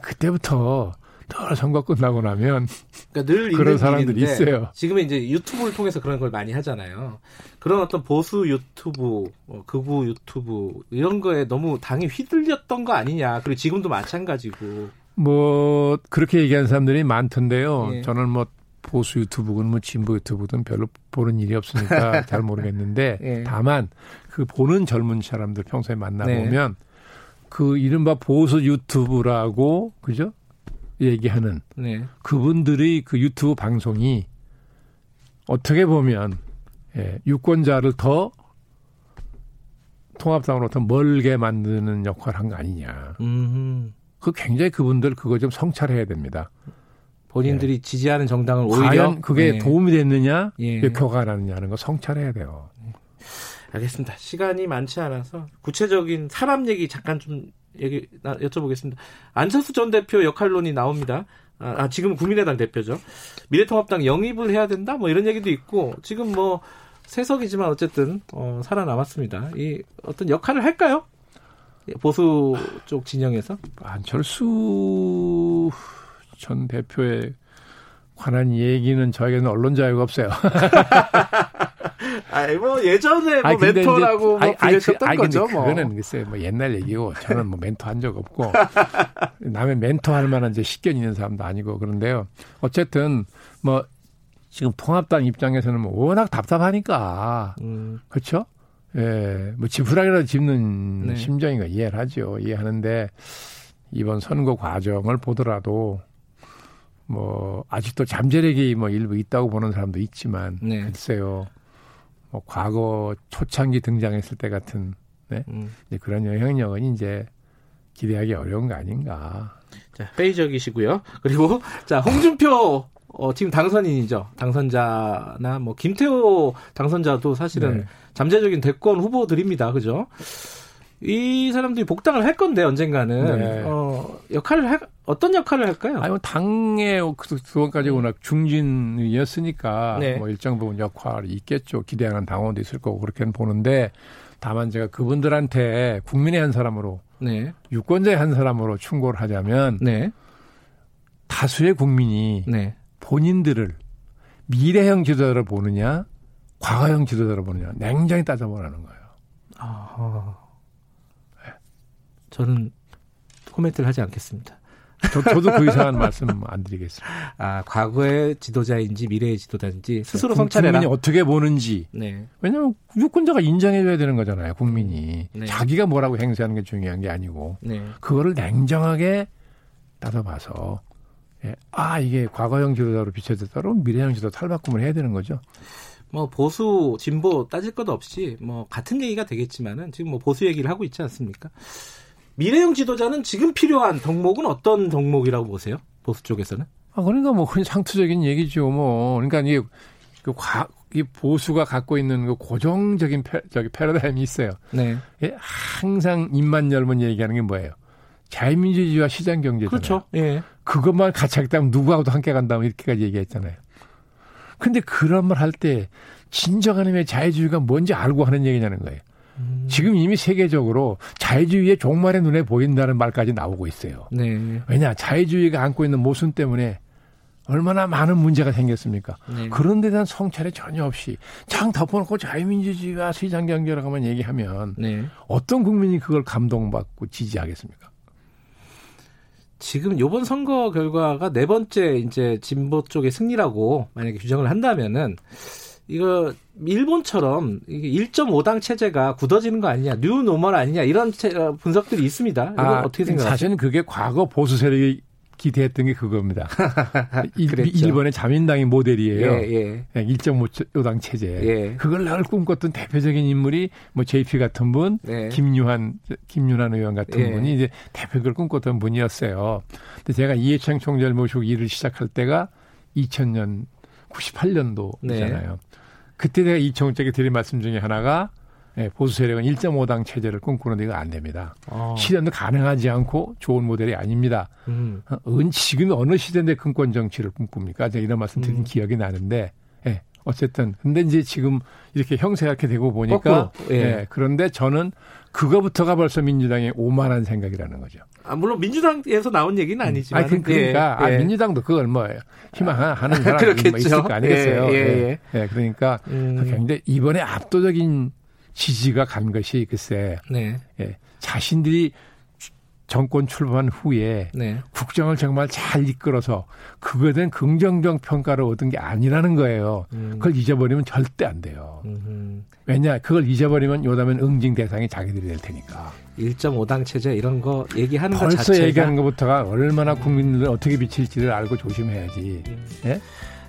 그때부터 늘 선거 끝나고 나면 그러니까 늘 그런 사람들이 있어요. 지금은 이제 유튜브를 통해서 그런 걸 많이 하잖아요. 그런 어떤 보수 유튜브, 뭐 극우 유튜브 이런 거에 너무 당이 휘둘렸던 거 아니냐. 그리고 지금도 마찬가지고. 뭐 그렇게 얘기하는 사람들이 많던데요. 예. 저는 뭐 보수 유튜브든 뭐 진보 유튜브든 별로 보는 일이 없으니까 잘 모르겠는데 예. 다만 그 보는 젊은 사람들 평소에 만나 보면 네. 그 이른바 보수 유튜브라고 그죠? 얘기하는 네. 그분들의 그 유튜브 방송이 어떻게 보면 예, 유권자를 더 통합당으로 더 멀게 만드는 역할을 한 거 아니냐. 음흠. 그 굉장히 그분들 그거 좀 성찰해야 됩니다. 본인들이 예. 지지하는 정당을 오히려 과연 그게 예. 도움이 됐느냐, 예. 교가하느냐는 거 성찰해야 돼요. 알겠습니다. 시간이 많지 않아서 구체적인 사람 얘기 잠깐 좀 얘기 여쭤보겠습니다. 안철수 전 대표 역할론이 나옵니다. 아, 아, 지금 국민의당 대표죠. 미래통합당 영입을 해야 된다 뭐 이런 얘기도 있고 지금 뭐 세석이지만 어쨌든 어, 살아남았습니다. 이 어떤 역할을 할까요? 보수 쪽 진영에서 안철수 전 대표의 관한 얘기는 저에게는 언론 자유가 없어요. 아니 뭐 예전에 뭐 아니, 멘토라고 이제, 뭐 불렸었던 아니, 거죠. 뭐. 그거는 글쎄 뭐 옛날 얘기고 저는 뭐 멘토 한 적 없고 남의 멘토 할 만한 이제 식견 있는 사람도 아니고 그런데요. 어쨌든 뭐 지금 통합당 입장에서는 뭐 워낙 답답하니까 음. 그렇죠. 예, 뭐 지푸라기라도 짚는 네. 심정인가 이해를 하죠. 이해하는데 이번 선거 과정을 보더라도 뭐 아직도 잠재력이 뭐 일부 있다고 보는 사람도 있지만 네. 글쎄요. 뭐 과거 초창기 등장했을 때 같은 네? 음. 이제 그런 영향력은 이제 기대하기 어려운 거 아닌가. 자, 회의적이시고요. 그리고 자, 홍준표 어, 지금 당선인이죠. 당선자나 뭐 김태호 당선자도 사실은 네. 잠재적인 대권 후보들입니다. 그죠? 이 사람들이 복당을 할 건데 언젠가는 네. 어, 역할을 할, 어떤 역할을 할까요? 아니 뭐 당의 그동까지 워낙 중진이었으니까 네. 뭐 일정 부분 역할이 있겠죠. 기대하는 당원도 있을 거고 그렇게는 보는데 다만 제가 그분들한테 국민의 한 사람으로 네. 유권자의 한 사람으로 충고를 하자면 네. 다수의 국민이 네. 본인들을 미래형 지도자를 보느냐 과거형 지도자를 보느냐 냉정히 따져보라는 거예요. 아, 저는 코멘트를 하지 않겠습니다. 저, 저도 그 이상한 말씀 안 드리겠습니다. 아, 과거의 지도자인지 미래의 지도자인지 스스로 네, 성찰해라. 국민이 어떻게 보는지. 네. 왜냐하면 유권자가 인정해줘야 되는 거잖아요. 국민이. 네. 자기가 뭐라고 행세하는 게 중요한 게 아니고. 네. 그거를 냉정하게 따져봐서 예. 아 이게 과거형 지도자로 비춰졌다로 미래형 지도 탈바꿈을 해야 되는 거죠. 뭐 보수 진보 따질 것 없이 뭐 같은 얘기가 되겠지만은 지금 뭐 보수 얘기를 하고 있지 않습니까? 미래형 지도자는 지금 필요한 덕목은 어떤 덕목이라고 보세요? 보수 쪽에서는? 아, 그러니까 뭐 그냥 상투적인 얘기죠. 뭐 그러니까 이게 그 과, 이 보수가 갖고 있는 그 고정적인 패, 저기 패러다임이 있어요. 네. 예, 항상 입만 열면 얘기하는 게 뭐예요? 자유민주주의와 시장 경제잖아요. 그렇죠. 예. 그것만 같이 하겠다면 누구하고도 함께 간다면 이렇게까지 얘기했잖아요. 근데 그런 말 할 때 진정한 의미의 자유주의가 뭔지 알고 하는 얘기냐는 거예요. 음. 지금 이미 세계적으로 자유주의의 종말의 눈에 보인다는 말까지 나오고 있어요. 네. 왜냐 자유주의가 안고 있는 모순 때문에 얼마나 많은 문제가 생겼습니까? 네. 그런 데 대한 성찰이 전혀 없이 장 덮어놓고 자유민주주의와 시장경제라고만 얘기하면 네. 어떤 국민이 그걸 감동받고 지지하겠습니까? 지금 요번 선거 결과가 네 번째 이제 진보 쪽의 승리라고 만약에 규정을 한다면은 이거 일본처럼 이게 1.5당 체제가 굳어지는 거 아니냐, new normal 아니냐 이런 분석들이 있습니다. 아, 어떻게 생각하세요? 사실은 그게 과거 보수 세력이 기대했던 게 그겁니다. 일, 본의 자민당의 모델이에요. 예, 예. 1.5당 체제. 예. 그걸 날 꿈꿨던 대표적인 인물이 뭐 JP 같은 분, 네. 김유한 김윤한 의원 같은 예. 분이 이제 대표를 꿈꿨던 분이었어요. 근데 제가 이해창 총재를 모시고 일을 시작할 때가 2000년 98년도잖아요. 네. 그때 내가 이청훈에게 드린 말씀 중에 하나가 예, 보수 세력은 1.5당 체제를 꿈꾸는 데가 안 됩니다. 어. 실현도 가능하지 않고 좋은 모델이 아닙니다. 음. 어, 지금 어느 시대인데 근권 정치를 꿈꿉니까? 제가 이런 말씀 드린 음. 기억이 나는데 예, 어쨌든 근데 이제 지금 이렇게 형세가 이렇게 되고 보니까 예. 예. 그런데 저는 그거부터가 벌써 민주당의 오만한 생각이라는 거죠. 아, 물론 민주당에서 나온 얘기는 아니지만. 아, 그, 그러니까 예, 아, 예. 민주당도 그걸 뭐 희망하는 사람이 뭐 있을 거 아니겠어요. 예, 예, 예. 그러니까 음. 굉장히 이번에 압도적인 지지가 간 것이 글쎄 네. 예, 자신들이 정권 출범한 후에 네. 국정을 정말 잘 이끌어서 그거에 대한 긍정적 평가를 얻은 게 아니라는 거예요. 음. 그걸 잊어버리면 절대 안 돼요. 음흠. 왜냐, 그걸 잊어버리면 요다면 응징 대상이 자기들이 될 테니까. 1.5당 체제 이런 거 얘기하는 거 자체가 벌써 얘기하는 것부터가 얼마나 국민들 어떻게 비칠지를 알고 조심해야지. 음. 예?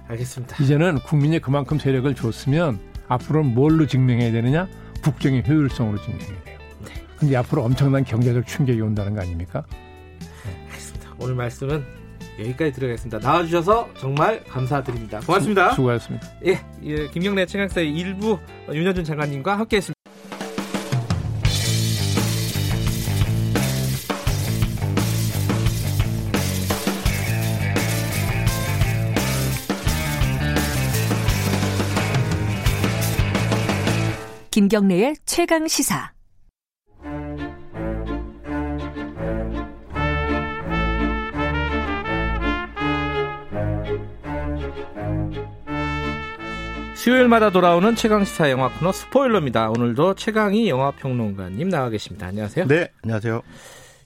알겠습니다. 이제는 국민이 그만큼 세력을 줬으면 앞으로는 뭘로 증명해야 되느냐? 국정의 효율성으로 증명해야 돼요. 네. 근데 앞으로 엄청난 경제적 충격이 온다는 거 아닙니까? 네, 알겠습니다. 오늘 말씀은 여기까지 들어가겠습니다. 나와주셔서 정말 감사드립니다. 고맙습니다. 수, 고하셨습니다 예, 예 김경래 최강사의 일부 윤여준 장관님과 함께했습니다. 김경래의 최강 시사. 수요일마다 돌아오는 최강시사 영화 코너 스포일러입니다. 오늘도 최강희 영화평론가님 나와 계십니다. 안녕하세요. 네, 안녕하세요.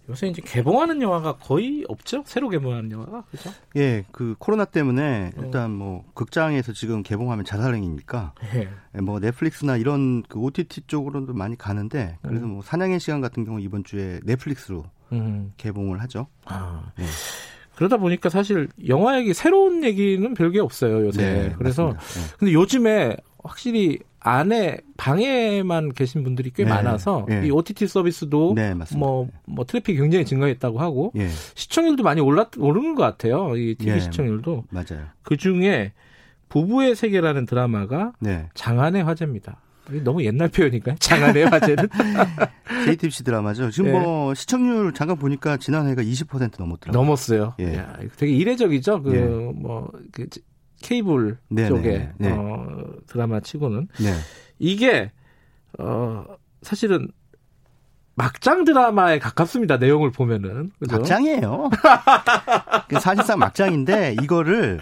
요새 이제 개봉하는 영화가 거의 없죠? 새로 개봉하는 영화가 그죠? 예, 그 코로나 때문에 어. 일단 뭐 극장에서 지금 개봉하면 자살행위니까 예. 예. 뭐 넷플릭스나 이런 그 OTT 쪽으로도 많이 가는데 그래서 음. 뭐 사냥의 시간 같은 경우 이번 주에 넷플릭스로 음. 개봉을 하죠. 아. 예. 그러다 보니까 사실 영화 얘기 새로운 얘기는 별게 없어요 요새. 네, 그래서 네. 근데 요즘에 확실히 안에 방에만 계신 분들이 꽤 네. 많아서 네. 이 OTT 서비스도 네, 뭐, 뭐 트래픽이 굉장히 증가했다고 하고 예. 시청률도 많이 올랐 오르는 것 같아요. 이 TV 예. 시청률도 맞아요. 그 중에 부부의 세계라는 드라마가 네. 장안의 화제입니다. 너무 옛날 표현인가요? 장안의 화제는? JTBC 드라마죠. 지금 예. 뭐 시청률 잠깐 보니까 지난해가 20% 넘었더라고요. 넘었어요. 예. 야, 되게 이례적이죠. 그 예. 뭐그 케이블 네네. 쪽에 네. 어, 드라마 치고는 네. 이게 어 사실은 막장 드라마에 가깝습니다. 내용을 보면은 그죠? 막장이에요. 그 사실상 막장인데 이거를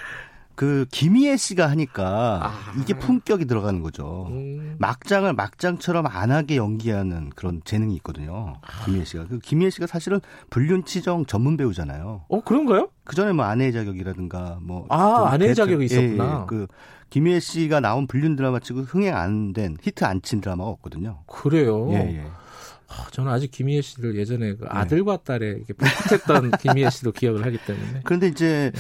그 김희애 씨가 하니까 아. 이게 품격이 들어가는 거죠. 음. 막장을 막장처럼 안 하게 연기하는 그런 재능이 있거든요. 아. 김희애 씨가. 그 김희애 씨가 사실은 불륜 치정 전문 배우잖아요. 어 그런가요? 그 전에 뭐 아내의 자격이라든가 뭐아 아내의 자격이 있었구나. 예, 예. 그 김희애 씨가 나온 불륜 드라마 치고 흥행 안 된 히트 안 친 드라마가 없거든요. 그래요. 예, 예. 아, 저는 아직 김희애 씨를 예전에 그 네. 아들과 딸의 이렇게 풋풋했던 김희애 씨도 기억을 하기 때문에. 그런데 이제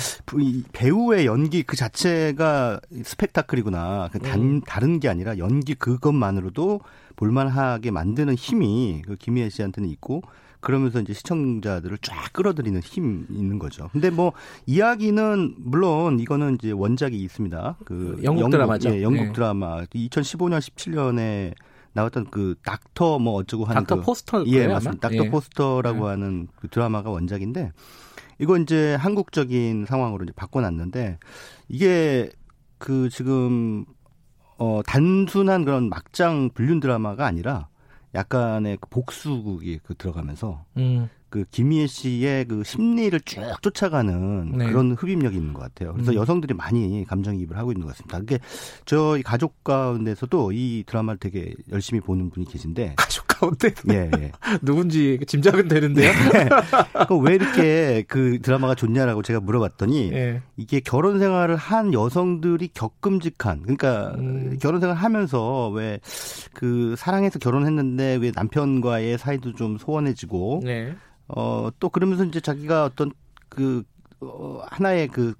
배우의 연기 그 자체가 스펙타클이구나. 그 단, 음. 다른 게 아니라 연기 그것만으로도 볼만하게 만드는 힘이 그 김희애 씨한테는 있고 그러면서 이제 시청자들을 쫙 끌어들이는 힘이 있는 거죠. 근데 뭐 이야기는 물론 이거는 이제 원작이 있습니다. 그 영국, 영국 드라마죠. 예, 영국 네. 드라마 2015년 17년에 나왔던 그 닥터 뭐 어쩌고 하는 닥터 그, 포스터 예 맞습니다. 닥터 예. 포스터라고 예. 하는 그 드라마가 원작인데 이거 이제 한국적인 상황으로 이제 바꿔놨는데 이게 그 지금 어 단순한 그런 막장 불륜 드라마가 아니라 약간의 그 복수극이 그 들어가면서 음. 그 김희애 씨의 그 심리를 쭉 쫓아가는 네. 그런 흡입력이 있는 것 같아요. 그래서 음. 여성들이 많이 감정이입을 하고 있는 것 같습니다. 그게 저희 가족 가운데서도 이 드라마를 되게 열심히 보는 분이 계신데 가족 가운데 예, 예. 누군지 짐작은 되는데요. 네. 왜 이렇게 그 드라마가 좋냐라고 제가 물어봤더니 예. 이게 결혼 생활을 한 여성들이 겪음직한 그러니까 음. 결혼 생활 하면서 왜 그 사랑해서 결혼했는데 왜 남편과의 사이도 좀 소원해지고 네. 어, 또 그러면서 이제 자기가 어떤 그, 어, 하나의 그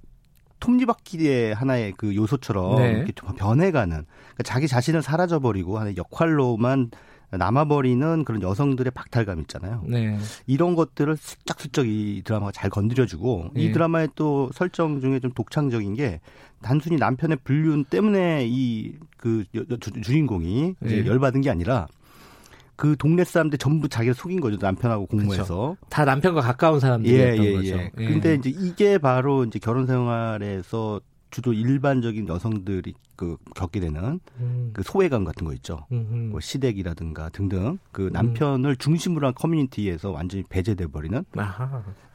톱니바퀴의 하나의 그 요소처럼 네. 이렇게 변해가는 그러니까 자기 자신을 사라져버리고 하는 역할로만 남아버리는 그런 여성들의 박탈감 있잖아요. 네. 이런 것들을 슬쩍슬쩍 이 드라마가 잘 건드려주고 네. 이 드라마의 또 설정 중에 좀 독창적인 게 단순히 남편의 불륜 때문에 이 그 주인공이 네. 열받은 게 아니라 그 동네 사람들 전부 자기를 속인 거죠 남편하고 공모해서 그렇죠. 다 남편과 가까운 사람들이었던 예, 예, 거죠. 예. 근데 이제 이게 바로 이제 결혼 생활에서 주로 일반적인 여성들이 그 겪게 되는 음. 그 소외감 같은 거 있죠. 뭐 시댁이라든가 등등 그 음. 남편을 음. 중심으로 한 커뮤니티에서 완전히 배제돼 버리는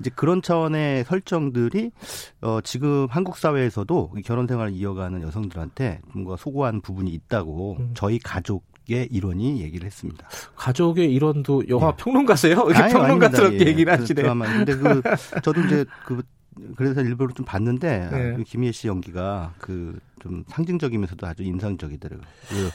이제 그런 차원의 설정들이 어 지금 한국 사회에서도 결혼 생활을 이어가는 여성들한테 뭔가 소고한 부분이 있다고 음. 저희 가족 의 일원이 얘기를 했습니다. 가족의 일원도 영화 네. 평론가세요? 이렇게 평론가스럽게 예. 얘기를 하시네. 그 드라마. 근데 그 저도 이제 그 그래서 일부러 좀 봤는데 네. 그 김희애 씨 연기가 그 좀 상징적이면서도 아주 인상적이더라고요. 그,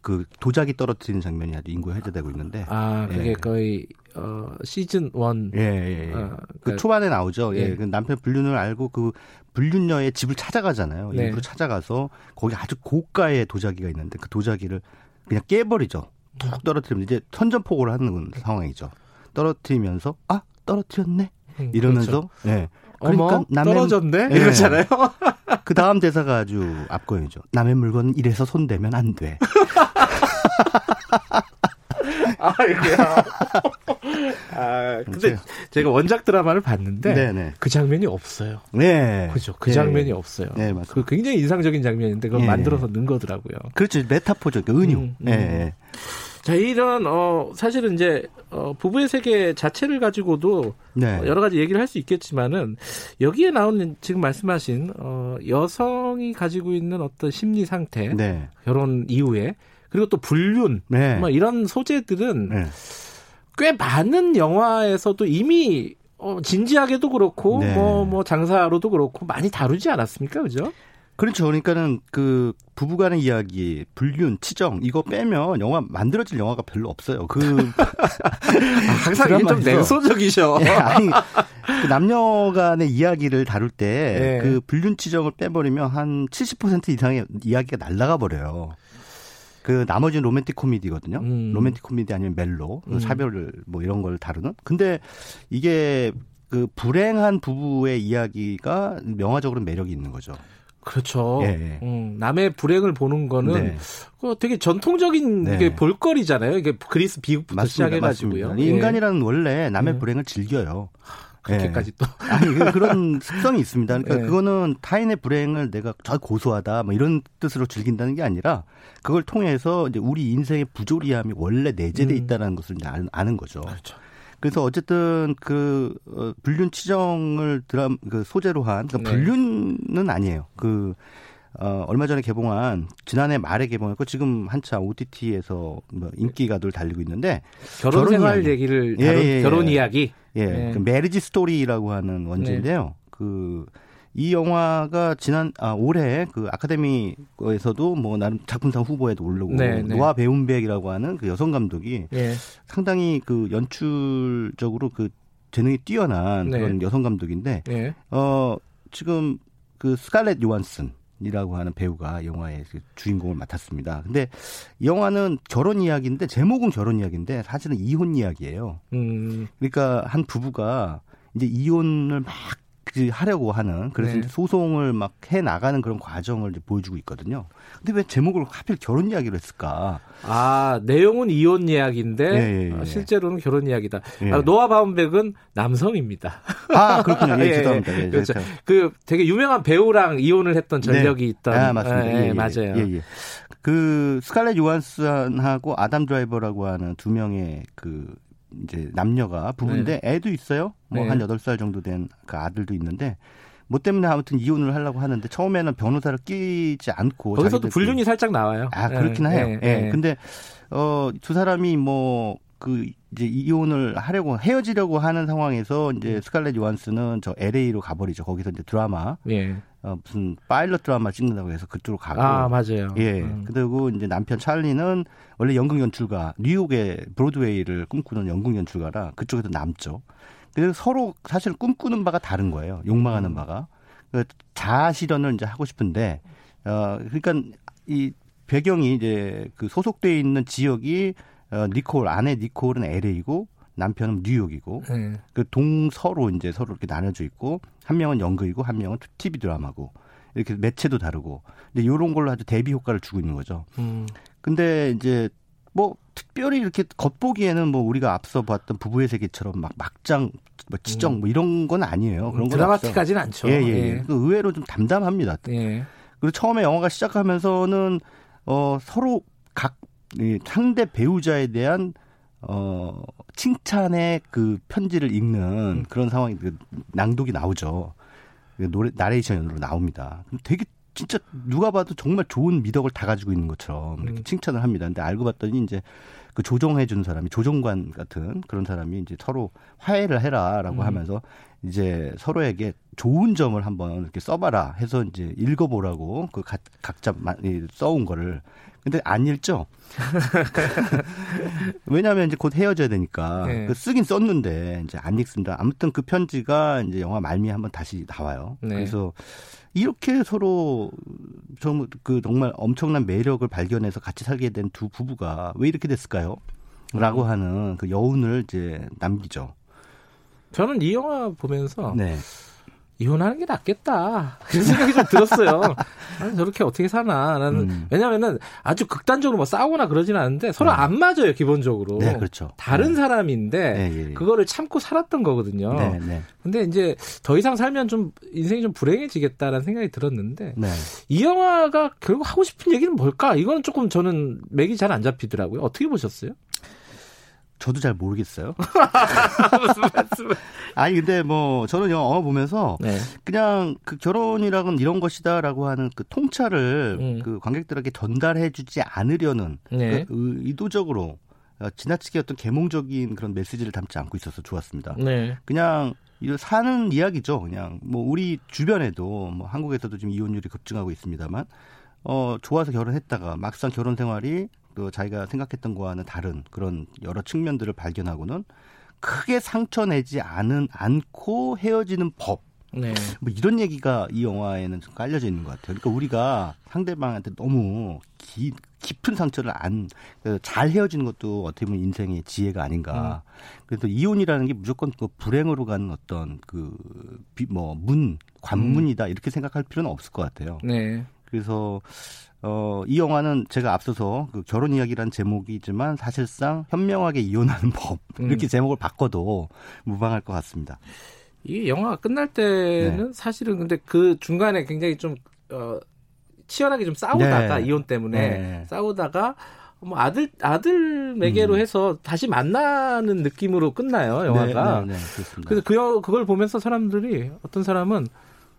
그 도자기 떨어뜨리는 장면이 아주 인구에 회자되고 있는데. 아, 그게 예. 거의 어 시즌 원. 예, 예, 예. 어, 그 그러니까, 초반에 나오죠. 예. 예. 그 남편 불륜을 알고 그 불륜녀의 집을 찾아가잖아요. 네. 일부러 찾아가서 거기 아주 고가의 도자기가 있는데 그 도자기를 그냥 깨버리죠. 툭 떨어뜨리면 이제 선전포고를 하는 상황이죠. 떨어뜨리면서 아 떨어뜨렸네 음, 이러면서 그렇죠. 예. 그러니까 어머, 남의 떨어졌네 예. 이러잖아요. 그 다음 대사가 아주 앞거이죠. 남의 물건은 이래서 손대면 안 돼. 아이고야. 아, 근데 제가 원작 드라마를 봤는데 네네. 그 장면이 없어요. 네. 그죠. 그 네. 장면이 없어요. 네, 맞습니다. 그 굉장히 인상적인 장면인데 그걸 네. 만들어서 넣은 거더라고요. 그렇죠. 메타포죠. 그 은유. 음, 음. 네. 자, 이런 어 사실은 이제 어 부부의 세계 자체를 가지고도 네. 어, 여러 가지 얘기를 할 수 있겠지만은 여기에 나오는 지금 말씀하신 어 여성이 가지고 있는 어떤 심리 상태, 네. 결혼 이후에 그리고 또 불륜, 네. 뭐 이런 소재들은 네. 꽤 많은 영화에서도 이미 어, 진지하게도 그렇고 네. 뭐, 뭐 장사로도 그렇고 많이 다루지 않았습니까, 그죠? 그렇죠. 그러니까는 그 부부간의 이야기, 불륜, 치정 이거 빼면 영화 만들어질 영화가 별로 없어요. 그 아, 항상 좀 냉소적이셔. 네, 아니 그 남녀간의 이야기를 다룰 때그 네. 불륜, 치정을 빼버리면 한 70% 이상의 이야기가 날라가 버려요. 그 나머지는 로맨틱 코미디거든요. 음. 로맨틱 코미디 아니면 멜로, 그 음. 사별 뭐 이런 걸 다루는. 근데 이게 그 불행한 부부의 이야기가 영화적으로 매력이 있는 거죠. 그렇죠. 예, 예. 음, 남의 불행을 보는 거는 네. 그 되게 전통적인 네. 게 볼거리잖아요. 이게 그리스 비극부터 시작해가지고요. 예. 인간이라는 원래 남의 예. 불행을 즐겨요. 그렇게까지 또 아니 그 그런 습성이 있습니다. 그러니까 네. 그거는 타인의 불행을 내가 저 고소하다 뭐 이런 뜻으로 즐긴다는 게 아니라 그걸 통해서 이제 우리 인생의 부조리함이 원래 내재돼 음. 있다는 음. 것을 이제 아는 거죠. 그렇죠. 그래서 어쨌든 그 어, 불륜 치정을 드람 그 소재로 한 그러니까 네. 불륜은 아니에요. 그 어, 얼마 전에 개봉한 지난해 말에 개봉했고 지금 한참 OTT에서 뭐 인기가 늘 달리고 있는데 결혼, 생활 이야기. 얘기를 예, 다룬 예, 예, 결혼 이야기 예, 네. 그 메리지 스토리라고 하는 원제인데요. 네. 그이 영화가 지난 아 올해 그 아카데미에서도 뭐 나름 작품상 후보에도 오르고 네, 네. 노아 배운백이라고 하는 그 여성 감독이 네. 상당히 그 연출적으로 그 재능이 뛰어난 네. 그런 여성 감독인데 네. 어 지금 그 스칼렛 요한슨 이라고 하는 배우가 영화의 그 주인공을 맡았습니다. 근데 이 영화는 결혼 이야기인데 제목은 결혼 이야기인데 사실은 이혼 이야기예요. 음. 그러니까 한 부부가 이제 이혼을 막 하려고 하는 그래서 네. 소송을 막 해 나가는 그런 과정을 보여주고 있거든요. 근데 왜 제목을 하필 결혼 이야기로 했을까? 아 내용은 이혼 이야기인데 예, 예, 예. 어, 실제로는 결혼 이야기다. 예. 아, 노아 바운백은 남성입니다. 아 그렇군요. 예, 예, 예. 죄송합니다. 예, 그렇죠. 그 되게 유명한 배우랑 이혼을 했던 네. 전력이 네. 있던. 아 맞습니다. 예, 맞아요. 예, 예. 그 스칼렛 요한슨하고 아담 드라이버라고 하는 두 명의 그 이제 남녀가 부부인데 네. 애도 있어요. 뭐한 네. 8살 정도 된 그 아들도 있는데 뭐 때문에 아무튼 이혼을 하려고 하는데 처음에는 변호사를 끼지 않고 거기서도 불륜이 살짝 나와요. 아 그렇긴 네, 해요. 예. 네, 네. 근데 어두 사람이 뭐그 이제 이혼을 하려고 헤어지려고 하는 상황에서 이제 음. 스칼렛 요한스는 저 LA로 가버리죠. 거기서 이제 드라마 예. 어, 무슨 파일럿 드라마 찍는다고 해서 그쪽으로 가고. 아, 맞아요. 예. 음. 그리고 이제 남편 찰리는 원래 연극 연출가, 뉴욕의 브로드웨이를 꿈꾸는 연극 연출가라 그쪽에도 남죠. 그래서 서로 사실 꿈꾸는 바가 다른 거예요. 욕망하는 음. 바가. 그 자아 실현을 이제 하고 싶은데, 어, 그러니까 이 배경이 이제 그 소속돼 있는 지역이 어, 니콜, 아내 니콜은 LA고 남편은 뉴욕이고 네. 그 동서로 이제 서로 이렇게 나눠져 있고 한 명은 연극이고 한 명은 TV 드라마고 이렇게 매체도 다르고 근데 이런 걸로 아주 대비 효과를 주고 있는 거죠. 음. 근데 이제 뭐 특별히 이렇게 겉보기에는 뭐 우리가 앞서 봤던 부부의 세계처럼 막 막장 뭐 지정 뭐 이런 건 아니에요. 그런 건 드라마틱하지는 않죠. 예, 예. 예. 그 의외로 좀 담담합니다. 예. 그리고 처음에 영화가 시작하면서는 어 서로 각 상대 배우자에 대한 어 칭찬의 그 편지를 읽는 음. 그런 상황이 그 낭독이 나오죠. 그 노래 나레이션으로 나옵니다. 되게 진짜 누가 봐도 정말 좋은 미덕을 다 가지고 있는 것처럼 이렇게 음. 칭찬을 합니다. 근데 알고 봤더니 이제 그 조종해 주는 사람이 조종관 같은 그런 사람이 이제 서로 화해를 해라라고 음. 하면서 이제 서로에게 좋은 점을 한번 이렇게 써봐라 해서 이제 읽어보라고 그 각, 각자 써온 거를 근데 안 읽죠. 왜냐하면 이제 곧 헤어져야 되니까 네. 그 쓰긴 썼는데 이제 안 읽습니다. 아무튼 그 편지가 이제 영화 말미에 한번 다시 나와요. 네. 그래서 이렇게 서로 좀 그 정말 엄청난 매력을 발견해서 같이 살게 된 두 부부가 왜 이렇게 됐을까요? 라고 음. 하는 그 여운을 이제 남기죠. 저는 이 영화 보면서 네. 이혼하는 게 낫겠다. 그런 생각이 좀 들었어요. 아니, 저렇게 어떻게 사나. 나는, 음. 왜냐면은 아주 극단적으로 뭐 싸우거나 그러지는 않은데 서로 네. 안 맞아요, 기본적으로. 네, 그렇죠. 다른 네. 사람인데 네, 예, 예. 그거를 참고 살았던 거거든요. 네, 네. 근데 이제 더 이상 살면 좀 인생이 좀 불행해지겠다라는 생각이 들었는데 네. 이 영화가 결국 하고 싶은 얘기는 뭘까? 이거는 조금 저는 맥이 잘 안 잡히더라고요. 어떻게 보셨어요? 저도 잘 모르겠어요. 아니 근데 뭐 저는 영화 보면서 네. 그냥 그 결혼이라는 이런 것이다라고 하는 그 통찰을 음. 그 관객들에게 전달해주지 않으려는 네. 그 의도적으로 어, 지나치게 어떤 계몽적인 그런 메시지를 담지 않고 있어서 좋았습니다. 네. 그냥 사는 이야기죠. 그냥 뭐 우리 주변에도 뭐 한국에서도 지금 이혼율이 급증하고 있습니다만 어 좋아서 결혼했다가 막상 결혼 생활이 또 자기가 생각했던 거와는 다른 그런 여러 측면들을 발견하고는 크게 상처 내지 않은 않고 헤어지는 법. 네. 뭐 이런 얘기가 이 영화에는 좀 깔려져 있는 것 같아요. 그러니까 우리가 상대방한테 너무 기, 깊은 상처를 안, 잘 헤어지는 것도 어떻게 보면 인생의 지혜가 아닌가. 음. 그래서 이혼이라는 게 무조건 그 불행으로 가는 어떤 그, 뭐, 문, 관문이다. 음. 이렇게 생각할 필요는 없을 것 같아요. 네. 그래서 어, 이 영화는 제가 앞서서 그 결혼 이야기라는 제목이지만 사실상 현명하게 이혼하는 법 음. 이렇게 제목을 바꿔도 무방할 것 같습니다. 이 영화가 끝날 때는 네. 사실은 근데 그 중간에 굉장히 좀 어, 치열하게 좀 싸우다가 네. 이혼 때문에 네. 싸우다가 뭐 아들 아들 매개로 음. 해서 다시 만나는 느낌으로 끝나요 영화가. 네, 네, 네 그래서 그 그걸 보면서 사람들이 어떤 사람은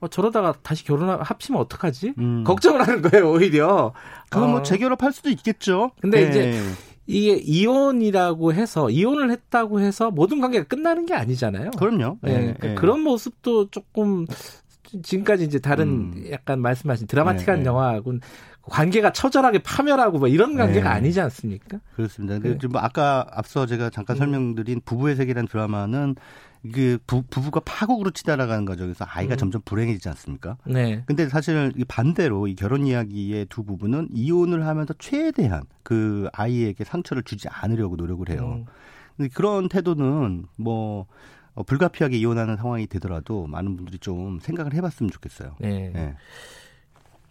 어, 저러다가 다시 결혼 합치면 어떡하지? 음. 걱정을 하는 거예요, 오히려. 그건 뭐 어. 재결합할 수도 있겠죠. 근데 네. 이제 이게 이혼이라고 해서 이혼을 했다고 해서 모든 관계가 끝나는 게 아니잖아요. 그럼요. 네. 네. 그러니까 네. 그런 모습도 조금 지금까지 이제 다른 음. 약간 말씀하신 드라마틱한 네, 네. 영화하고는 관계가 처절하게 파멸하고 뭐 이런 관계가 네. 아니지 않습니까? 그렇습니다. 근데 네. 뭐 아까 앞서 제가 잠깐 음. 설명드린 부부의 세계라는 드라마는 그 부, 부부가 파국으로 치달아가는 과정에서 아이가 음. 점점 불행해지지 않습니까? 네. 근데 사실 반대로 이 결혼 이야기의 두 부부는 이혼을 하면서 최대한 그 아이에게 상처를 주지 않으려고 노력을 해요. 음. 근데 그런 태도는 뭐 어, 불가피하게 이혼하는 상황이 되더라도 많은 분들이 좀 생각을 해봤으면 좋겠어요. 네. 네.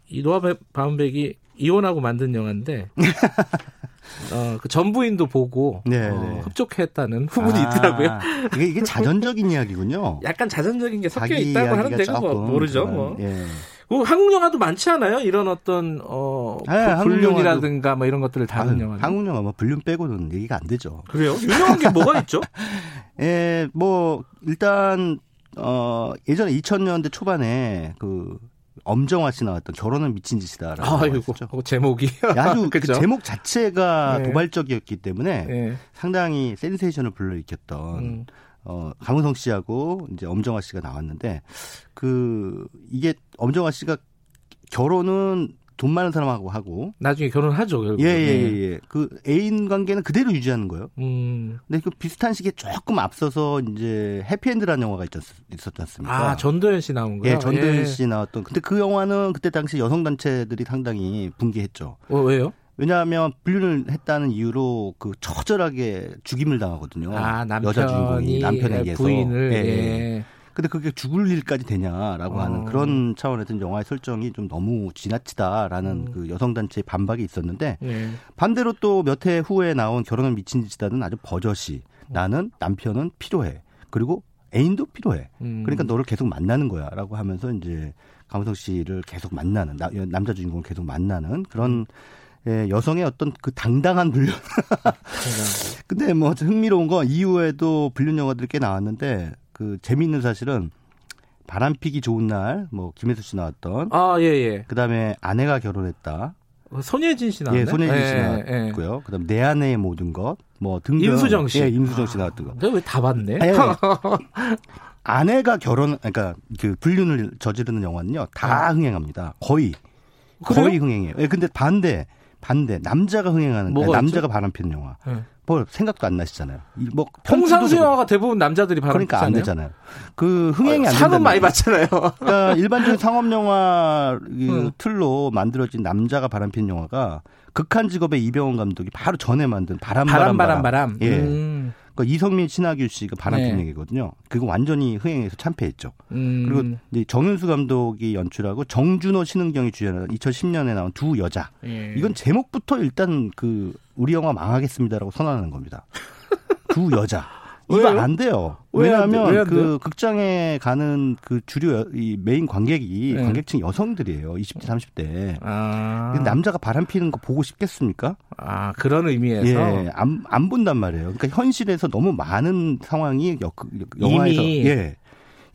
이 노아 바운백이 이혼하고 만든 영화인데 어, 그 전부인도 보고 네, 어, 네. 흡족했다는 후문이 아, 있더라고요. 이게, 이게 자전적인 이야기군요. 약간 자전적인 게 섞여 있다고 하는데 뭐 모르죠. 뭐. 예. 그 한국 영화도 많지 않아요? 이런 어떤 어 네, 불륜이라든가 뭐 이런 것들을 다룬 영화. 한국 영화 뭐 불륜 빼고는 얘기가 안 되죠. 그래요? 유명한 게 뭐가 있죠? 예, 뭐 일단 어 예전에 2000년대 초반에 그 엄정화 씨 나왔던 결혼은 미친 짓이다라고 아이고, 그 제목이 아주 그 제목 자체가 네. 도발적이었기 때문에 네. 상당히 센세이션을 불러일으켰던 음. 어 강은성 씨하고 이제 엄정화 씨가 나왔는데 그 이게 엄정화 씨가 결혼은 돈 많은 사람하고 하고 나중에 결혼하죠. 결국. 예, 예, 예, 예. 그 애인 관계는 그대로 유지하는 거예요. 음. 근데 그 비슷한 시기에 조금 앞서서 이제 해피엔드라는 영화가 있었, 있었지 않습니까? 아, 전도연 씨 나온 거요? 예, 전도연 예. 씨 나왔던. 근데 그 영화는 그때 당시 여성 단체들이 상당히 붕괴했죠. 어, 왜요? 왜냐하면 불륜을 했다는 이유로 그 처절하게 죽임을 당하거든요. 아, 남편이 여자 주인공이 남편에 의해서 부인을 예. 예. 근데 그게 죽을 일까지 되냐라고 하는 어. 그런 차원에서 영화의 설정이 좀 너무 지나치다라는 음. 그 여성단체의 반박이 있었는데 네. 반대로 또 몇 해 후에 나온 결혼은 미친 짓이다는 아주 버젓이 나는 남편은 필요해. 그리고 애인도 필요해. 음. 그러니까 너를 계속 만나는 거야라고 하면서 이제 강우석 씨를 계속 만나는 나, 남자 주인공을 계속 만나는 그런 예, 여성의 어떤 그 당당한 불륜. 근데 뭐 흥미로운 건 이후에도 불륜 영화들이 꽤 나왔는데 그 재미있는 사실은 바람피기 좋은 날, 뭐 김혜수 씨 나왔던. 아, 예, 예. 그다음에 아내가 결혼했다. 어, 손예진 씨 나왔네. 예, 손예진 씨 예, 나왔고요. 예. 그다음 내 아내의 모든 것, 뭐 등등. 임수정 씨. 예, 임수정 씨 나왔던 거. 내가 왜 다 봤네? 예. 아내가 결혼, 그러니까 그 불륜을 저지르는 영화는요 다 아. 흥행합니다. 거의 그래요? 거의 흥행해요. 예, 근데 반대 반대 남자가 흥행하는 남자가 바람피는 영화. 네. 뭐 생각도 안 나시잖아요. 뭐 평상시 영화가 대부분 남자들이 바람피잖아요. 그러니까 안 되잖아요. 그 흥행이 어, 안 상은 많이 받잖아요. 그러니까 일반적인 상업 영화 그 음. 틀로 만들어진 남자가 바람피는 영화가 극한 직업의 이병헌 감독이 바로 전에 만든 바람 바람 바람 바람. 바람. 예. 음. 그러니까 이성민, 신하규 씨가 바람핀 네. 얘기거든요. 그거 완전히 흥행해서 참패했죠. 음. 그리고 이제 정윤수 감독이 연출하고 정준호, 신은경이 주연한 2010년에 나온 두 여자. 예. 이건 제목부터 일단 그 우리 영화 망하겠습니다라고 선언하는 겁니다. 두 여자. 이거 안 돼요. 왜냐하면 왜그 극장에 가는 그 주류 이 메인 관객이 네. 관객층 여성들이에요. 20대 30대. 아. 남자가 바람 피는 거 보고 싶겠습니까? 아 그런 의미에서 예, 안, 안 본단 말이에요. 그러니까 현실에서 너무 많은 상황이 여, 영화에서 이미. 예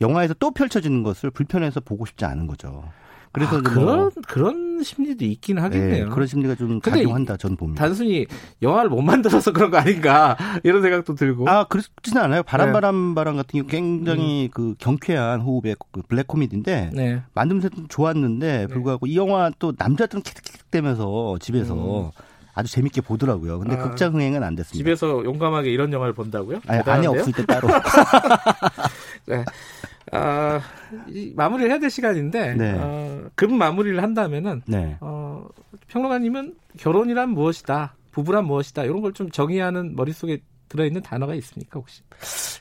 영화에서 또 펼쳐지는 것을 불편해서 보고 싶지 않은 거죠. 그래서 아, 그런 뭐, 그런 심리도 있긴 하겠네요. 네, 그런 심리가 좀 작용한다 저는 봅니다. 단순히 영화를 못 만들어서 그런 거 아닌가 이런 생각도 들고. 아 그렇지는 않아요. 바람 바람 바람 같은 경우 굉장히 음. 그 경쾌한 호흡의 그 블랙 코미디인데 네. 만듦새도 좋았는데 네. 불구하고 네. 이 영화 또 남자들은 킥킥대면서 집에서 음. 아주 재밌게 보더라고요. 근데 아, 극장 흥행은 안 됐습니다. 집에서 용감하게 이런 영화를 본다고요? 아니, 아니 없을 때 따로. 네. 아, 마무리를 해야 될 시간인데 네. 어, 금 마무리를 한다면은 네. 어, 평론가님은 결혼이란 무엇이다, 부부란 무엇이다 이런 걸 좀 정의하는 머릿속에 들어있는 단어가 있습니까 혹시?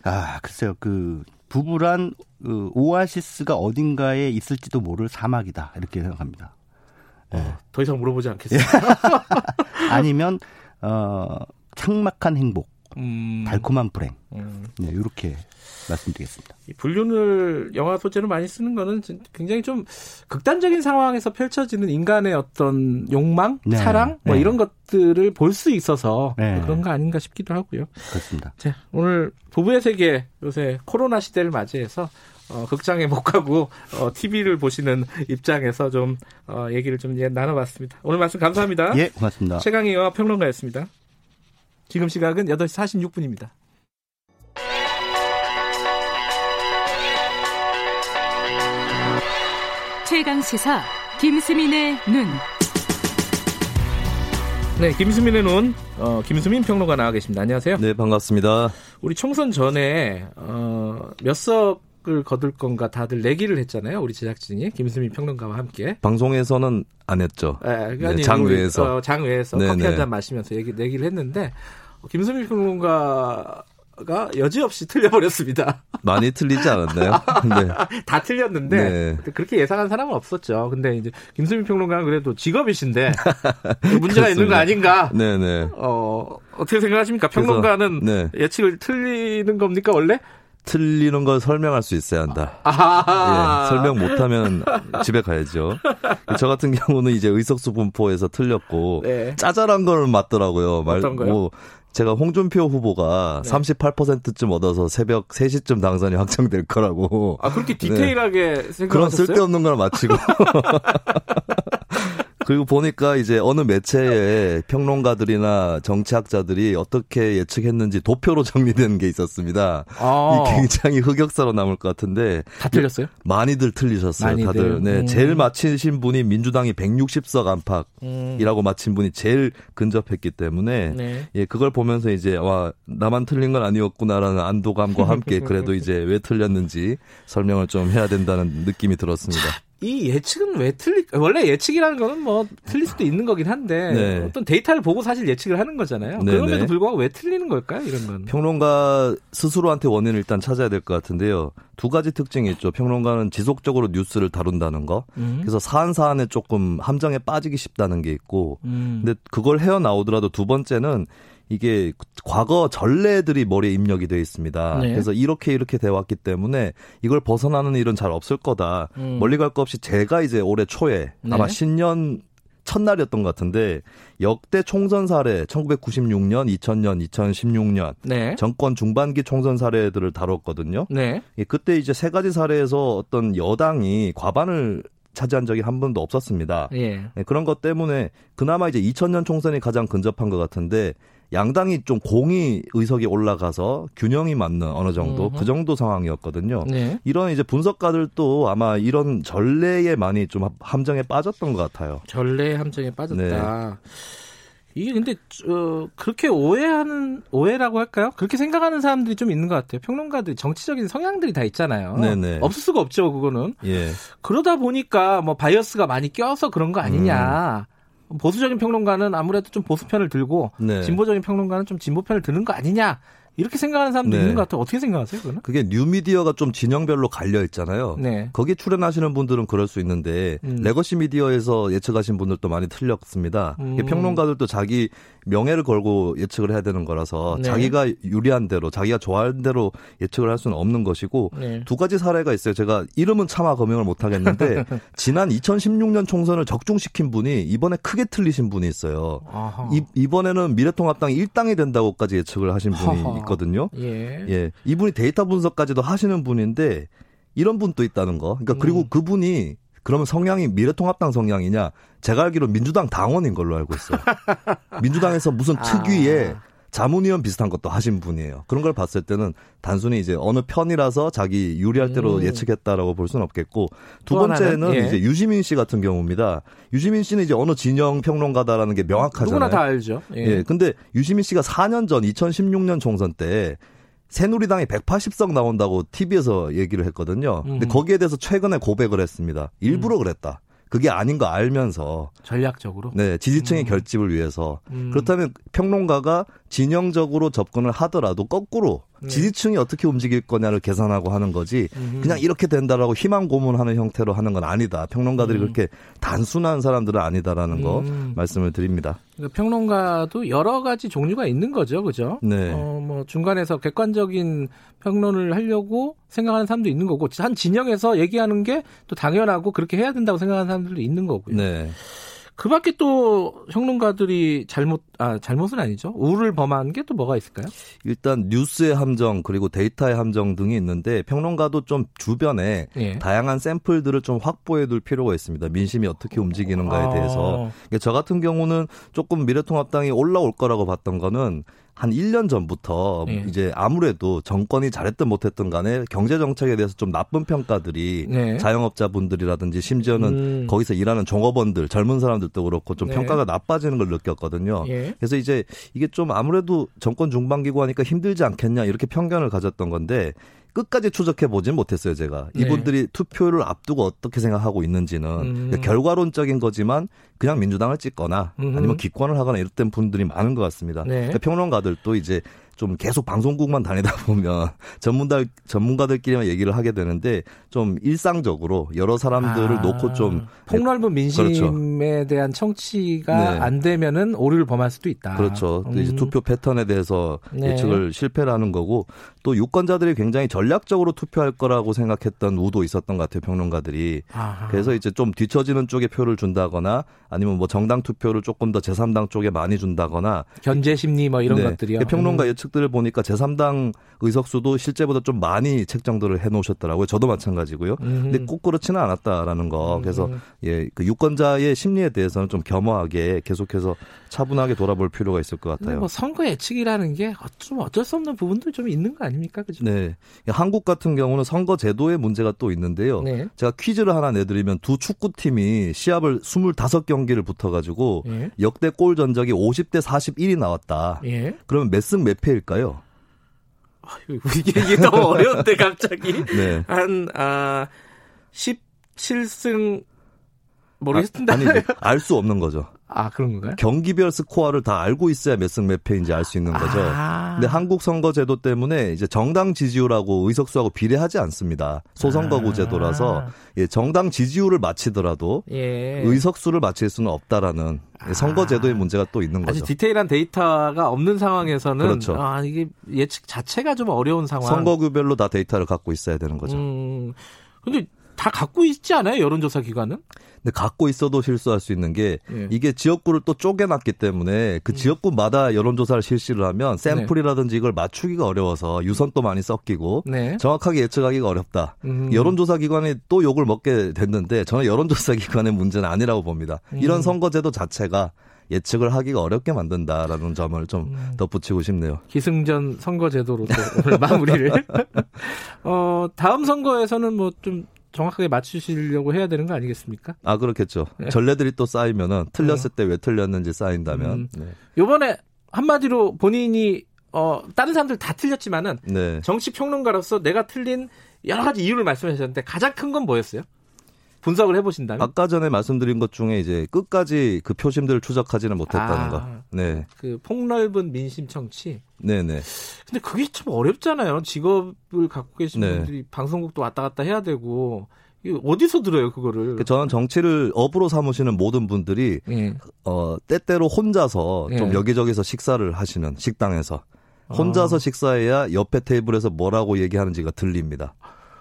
아 글쎄요 그 부부란 그 오아시스가 어딘가에 있을지도 모를 사막이다 이렇게 생각합니다. 네. 어, 더 이상 물어보지 않겠습니다. 아니면 어, 창막한 행복, 음... 달콤한 불행, 음... 네, 이렇게 말씀드리겠습니다. 이 불륜을 영화 소재로 많이 쓰는 거는 굉장히 좀 극단적인 상황에서 펼쳐지는 인간의 어떤 욕망, 네. 사랑, 뭐 네. 이런 것들을 볼 수 있어서 네. 그런 거 아닌가 싶기도 하고요. 그렇습니다. 자, 오늘 부부의 세계 요새 코로나 시대를 맞이해서 어, 극장에 못 가고 어, TV를 보시는 입장에서 좀 어, 얘기를 좀 예, 나눠봤습니다. 오늘 말씀 감사합니다. 예, 고맙습니다. 최강희 영화 평론가였습니다. 지금 시각은 8시 46분입니다. 최강 시사 김수민의 눈. 네, 김수민의 눈, 어, 김수민 평론가 나와 계십니다. 안녕하세요. 네, 반갑습니다. 우리 총선 전에 어, 몇 석 을 거둘 건가 다들 내기를 했잖아요. 우리 제작진이 김수민 평론가와 함께. 방송에서는 안 했죠. 네, 그러니까 네, 장외에서. 어, 장외에서 네, 커피 네. 한잔 마시면서 얘기 내기를 했는데 어, 김수민 평론가 가 여지없이 틀려버렸습니다. 많이 틀리지 않았나요? 네. 다 틀렸는데 네. 그렇게 예상한 사람은 없었죠. 근데 이제 김수민 평론가는 그래도 직업이신데 문제가 있는 거 아닌가? 네네. 네. 어 어떻게 생각하십니까? 평론가는 네. 예측을 틀리는 겁니까 원래? 틀리는 걸 설명할 수 있어야 한다. 아~ 예, 설명 못하면 집에 가야죠. 저 같은 경우는 이제 의석수 분포에서 틀렸고 네. 짜잘한 걸 맞더라고요. 말, 어떤 거요? 뭐 제가 홍준표 후보가 네. 38%쯤 얻어서 새벽 3시쯤 당선이 확정될 거라고. 아, 그렇게 디테일하게 네. 생각하셨어요? 그런 쓸데없는 걸 마치고. 그리고 보니까 이제 어느 매체에 평론가들이나 정치학자들이 어떻게 예측했는지 도표로 정리된 게 있었습니다. 아. 이 굉장히 흑역사로 남을 것 같은데 다 틀렸어요? 많이들 틀리셨어요. 많이들. 다들. 네, 음. 제일 맞히신 분이 민주당이 160석 안팎이라고 음. 맞힌 분이 제일 근접했기 때문에 네. 예, 그걸 보면서 이제 와 나만 틀린 건 아니었구나라는 안도감과 함께 그래도 이제 왜 틀렸는지 설명을 좀 해야 된다는 느낌이 들었습니다. 이 예측은 왜 틀리? 원래 예측이라는 거는 뭐 틀릴 수도 있는 거긴 한데 네. 어떤 데이터를 보고 사실 예측을 하는 거잖아요. 네 그럼에도 네. 불구하고 왜 틀리는 걸까요? 이런 건 평론가 스스로한테 원인을 일단 찾아야 될 것 같은데요. 두 가지 특징이 있죠. 평론가는 지속적으로 뉴스를 다룬다는 거. 음. 그래서 사안 사안에 조금 함정에 빠지기 쉽다는 게 있고. 음. 근데 그걸 헤어 나오더라도 두 번째는 이게 과거 전례들이 머리에 입력이 돼 있습니다. 네. 그래서 이렇게 이렇게 돼 왔기 때문에 이걸 벗어나는 일은 잘 없을 거다. 음. 멀리 갈 거 없이 제가 이제 올해 초에 네. 아마 신년 첫날이었던 것 같은데 역대 총선 사례 1996년, 2000년, 2016년 네. 정권 중반기 총선 사례들을 다뤘거든요. 네. 그때 이제 세 가지 사례에서 어떤 여당이 과반을 차지한 적이 한 번도 없었습니다. 예. 네, 그런 것 때문에 그나마 이제 2000년 총선이 가장 근접한 것 같은데 양당이 좀 공이 의석이 올라가서 균형이 맞는 어느 정도 음그 정도 상황이었거든요. 네. 이런 이제 분석가들도 아마 이런 전례에 많이 좀 함정에 빠졌던 것 같아요. 전례 함정에 빠졌다. 네. 이게 근데 어, 그렇게 오해하는 오해라고 할까요? 그렇게 생각하는 사람들이 좀 있는 것 같아요. 평론가들 정치적인 성향들이 다 있잖아요. 네네. 없을 수가 없죠, 그거는. 예. 그러다 보니까 뭐 bias가 많이 껴서 그런 거 아니냐. 음. 보수적인 평론가는 아무래도 좀 보수 편을 들고 네. 진보적인 평론가는 좀 진보 편을 드는 거 아니냐 이렇게 생각하는 사람도 네. 있는 것 같아요. 어떻게 생각하세요, 그거는? 그게 뉴미디어가 좀 진영별로 갈려 있잖아요. 네. 거기 출연하시는 분들은 그럴 수 있는데 음. legacy media에서 예측하신 분들도 많이 틀렸습니다. 음. 평론가들도 자기 명예를 걸고 예측을 해야 되는 거라서 네. 자기가 유리한 대로 자기가 좋아하는 대로 예측을 할 수는 없는 것이고 네. 두 가지 사례가 있어요. 제가 이름은 차마 검명을 못 하겠는데 지난 2016년 총선을 적중시킨 분이 이번에 크게 틀리신 분이 있어요. 이, 이번에는 미래통합당이 1당이 된다고까지 예측을 하신 분이 있거든요. 예. 예. 이분이 데이터 분석까지도 하시는 분인데 이런 분도 있다는 거. 그러니까 그리고 음. 그분이 그러면 성향이 미래통합당 성향이냐? 제가 알기로 민주당 당원인 걸로 알고 있어요. 민주당에서 무슨 아. 특유의 자문위원 비슷한 것도 하신 분이에요. 그런 걸 봤을 때는 단순히 이제 어느 편이라서 자기 유리할 대로 음. 예측했다라고 볼 수는 없겠고 두 번째는 예. 이제 유시민 씨 같은 경우입니다. 유시민 씨는 이제 어느 진영 평론가다라는 게 명확하잖아요. 누구나 다 알죠. 예. 예. 근데 유시민 씨가 4년 전 2016년 총선 때 새누리당이 180석 나온다고 TV에서 얘기를 했거든요. 근데 음. 거기에 대해서 최근에 고백을 했습니다. 일부러 음. 그랬다. 그게 아닌 거 알면서 전략적으로 네 지지층의 음. 결집을 위해서 음. 그렇다면 평론가가 진영적으로 접근을 하더라도 거꾸로 네. 지지층이 어떻게 움직일 거냐를 계산하고 하는 거지 음. 그냥 이렇게 된다라고 희망 고문하는 형태로 하는 건 아니다. 평론가들이 음. 그렇게 단순한 사람들은 아니다라는 거 음. 말씀을 드립니다. 그러니까 평론가도 여러 가지 종류가 있는 거죠, 그죠? 네. 어, 뭐 중간에서 객관적인 평론을 하려고 생각하는 사람도 있는 거고 한 진영에서 얘기하는 게 또 당연하고 그렇게 해야 된다고 생각하는 사람들도 있는 거고요. 네. 그 밖에 또 평론가들이 잘못, 아, 잘못은 아니죠. 우를 범한 게 또 뭐가 있을까요? 일단 뉴스의 함정, 그리고 데이터의 함정 등이 있는데 평론가도 좀 주변에 예. 다양한 샘플들을 좀 확보해 둘 필요가 있습니다. 민심이 어떻게 움직이는가에 대해서. 아. 저 같은 경우는 조금 미래통합당이 올라올 거라고 봤던 거는 한 1년 전부터 네. 이제 아무래도 정권이 잘했든 못했든 간에 경제 정책에 대해서 좀 나쁜 평가들이 네. 자영업자분들이라든지 심지어는 음. 거기서 일하는 종업원들 젊은 사람들도 그렇고 좀 네. 평가가 나빠지는 걸 느꼈거든요. 예. 그래서 이제 이게 좀 아무래도 정권 중반기고 하니까 힘들지 않겠냐 이렇게 편견을 가졌던 건데 끝까지 추적해 보진 못했어요, 제가. 네. 이분들이 투표를 앞두고 어떻게 생각하고 있는지는 음. 결과론적인 거지만 그냥 민주당을 찍거나 음흠. 아니면 기권을 하거나 이랬던 분들이 많은 것 같습니다. 네. 그러니까 평론가들도 이제 좀 계속 방송국만 다니다 보면 전문가 전문가들끼리만 얘기를 하게 되는데 좀 일상적으로 여러 사람들을 아, 놓고 좀 폭넓은 민심에 그렇죠. 대한 청취가 네. 안 되면은 오류를 범할 수도 있다. 그렇죠. 음. 이제 투표 패턴에 대해서 네. 예측을 실패를 하는 거고 또 유권자들이 굉장히 전략적으로 투표할 거라고 생각했던 우도 있었던 것 같아요 평론가들이. 아하. 그래서 이제 좀 뒤처지는 쪽에 표를 준다거나 아니면 뭐 정당 투표를 조금 더 제3당 쪽에 많이 준다거나 견제 심리 뭐 이런 네. 것들이요. 평론가 음. 예측 예측들을 보니까 제3당 의석수도 실제보다 좀 많이 책정들을 해 놓으셨더라고요. 저도 마찬가지 고요. 음. 근데 꼭 그렇지는 않았다라는 거. 음. 그래서 예, 그 유권자의 심리에 대해서는 좀 겸허하게 계속해서 차분하게 돌아볼 필요가 있을 것 같아요. 뭐 선거 예측이라는 게 좀 어쩔 수 없는 부분도 좀 있는 거 아닙니까? 그죠? 네. 한국 같은 경우는 선거 제도의 문제가 또 있는데요. 네. 제가 퀴즈를 하나 내드리면 두 축구팀이 시합을 25경기를 붙어 가지고 예. 역대 골 전적이 50대 41이 나왔다. 예. 그러면 몇 승 몇 패일까요? 이게, 이게 너무 어려운데 갑자기 네. 한 아, 10 7승 모르겠습니다. 아, 아니, 알 수 없는 거죠. 아, 그런 건가요? 경기별 스코어를 다 알고 있어야 몇 승 몇 패인지 알 수 있는 거죠. 아. 근데 한국 선거 제도 때문에 이제 정당 지지율하고 의석수하고 비례하지 않습니다. 소선거구 아. 제도라서 예, 정당 지지율을 맞히더라도 예. 의석수를 맞힐 수는 없다라는 아. 선거 제도의 문제가 또 있는 거죠. 아주 디테일한 데이터가 없는 상황에서는 그렇죠. 아, 이게 예측 자체가 좀 어려운 상황. 선거구별로 다 데이터를 갖고 있어야 되는 거죠. 음. 근데 다 갖고 있지 않아요? 여론조사 기관은? 근데 갖고 있어도 실수할 수 있는 게 예. 이게 지역구를 또 쪼개놨기 때문에 그 음. 지역구마다 여론조사를 실시를 하면 샘플이라든지 이걸 맞추기가 어려워서 유선도 많이 섞이고 네. 정확하게 예측하기가 어렵다. 음. 여론조사 기관이 또 욕을 먹게 됐는데 저는 여론조사 기관의 문제는 아니라고 봅니다. 음. 이런 선거제도 자체가 예측을 하기가 어렵게 만든다라는 점을 좀 음. 덧붙이고 싶네요. 기승전 선거제도로 또 오늘 마무리를. 어, 다음 선거에서는 뭐 좀 정확하게 맞추시려고 해야 되는 거 아니겠습니까? 아 그렇겠죠. 네. 전례들이 또 쌓이면은 틀렸을 어. 때왜 틀렸는지 쌓인다면. 음. 네. 이번에 한마디로 본인이 어 다른 사람들 다 틀렸지만은 네. 정치 평론가로서 내가 틀린 여러 가지 이유를 말씀하셨는데 가장 큰 건 뭐였어요? 분석을 해보신다면 아까 전에 말씀드린 것 중에 이제 끝까지 그 표심들을 추적하지는 못했다는 아, 거. 네. 그 폭넓은 민심 청취. 네네. 근데 그게 참 어렵잖아요. 직업을 갖고 계신 네. 분들이 방송국도 왔다 갔다 해야 되고 어디서 들어요 그거를? 그 저는 정치를 업으로 삼으시는 모든 분들이 예. 어 때때로 혼자서 예. 좀 여기저기서 식사를 하시는 식당에서 혼자서 어. 식사해야 옆에 테이블에서 뭐라고 얘기하는지가 들립니다.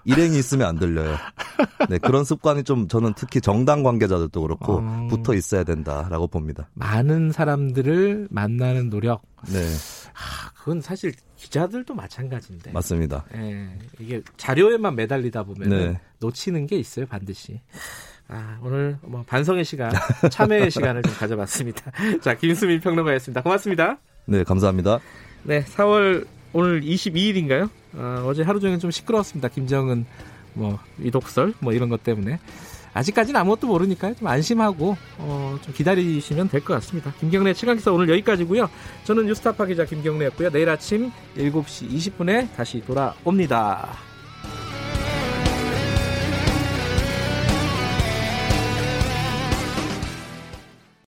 일행이 있으면 안 들려요. 네, 그런 습관이 좀 저는 특히 정당 관계자들도 그렇고 어... 붙어 있어야 된다라고 봅니다. 많은 사람들을 만나는 노력. 네. 아, 그건 사실 기자들도 마찬가지인데. 맞습니다. 네, 이게 자료에만 매달리다 보면 네. 놓치는 게 있어요, 반드시. 아, 오늘 뭐 반성의 시간, 참여의 시간을 좀 가져봤습니다. 자, 김수민 평론가였습니다. 고맙습니다. 네, 감사합니다. 네, 4월 오늘 22일인가요? 어, 어제 하루 종일 좀 시끄러웠습니다. 김정은 뭐 위독설 뭐 이런 것 때문에 아직까지는 아무것도 모르니까요. 좀 안심하고 어, 좀 기다리시면 될 것 같습니다. 김경래 최강 기사 오늘 여기까지고요. 저는 뉴스타파 기자 김경래였고요. 내일 아침 7시 20분에 다시 돌아옵니다.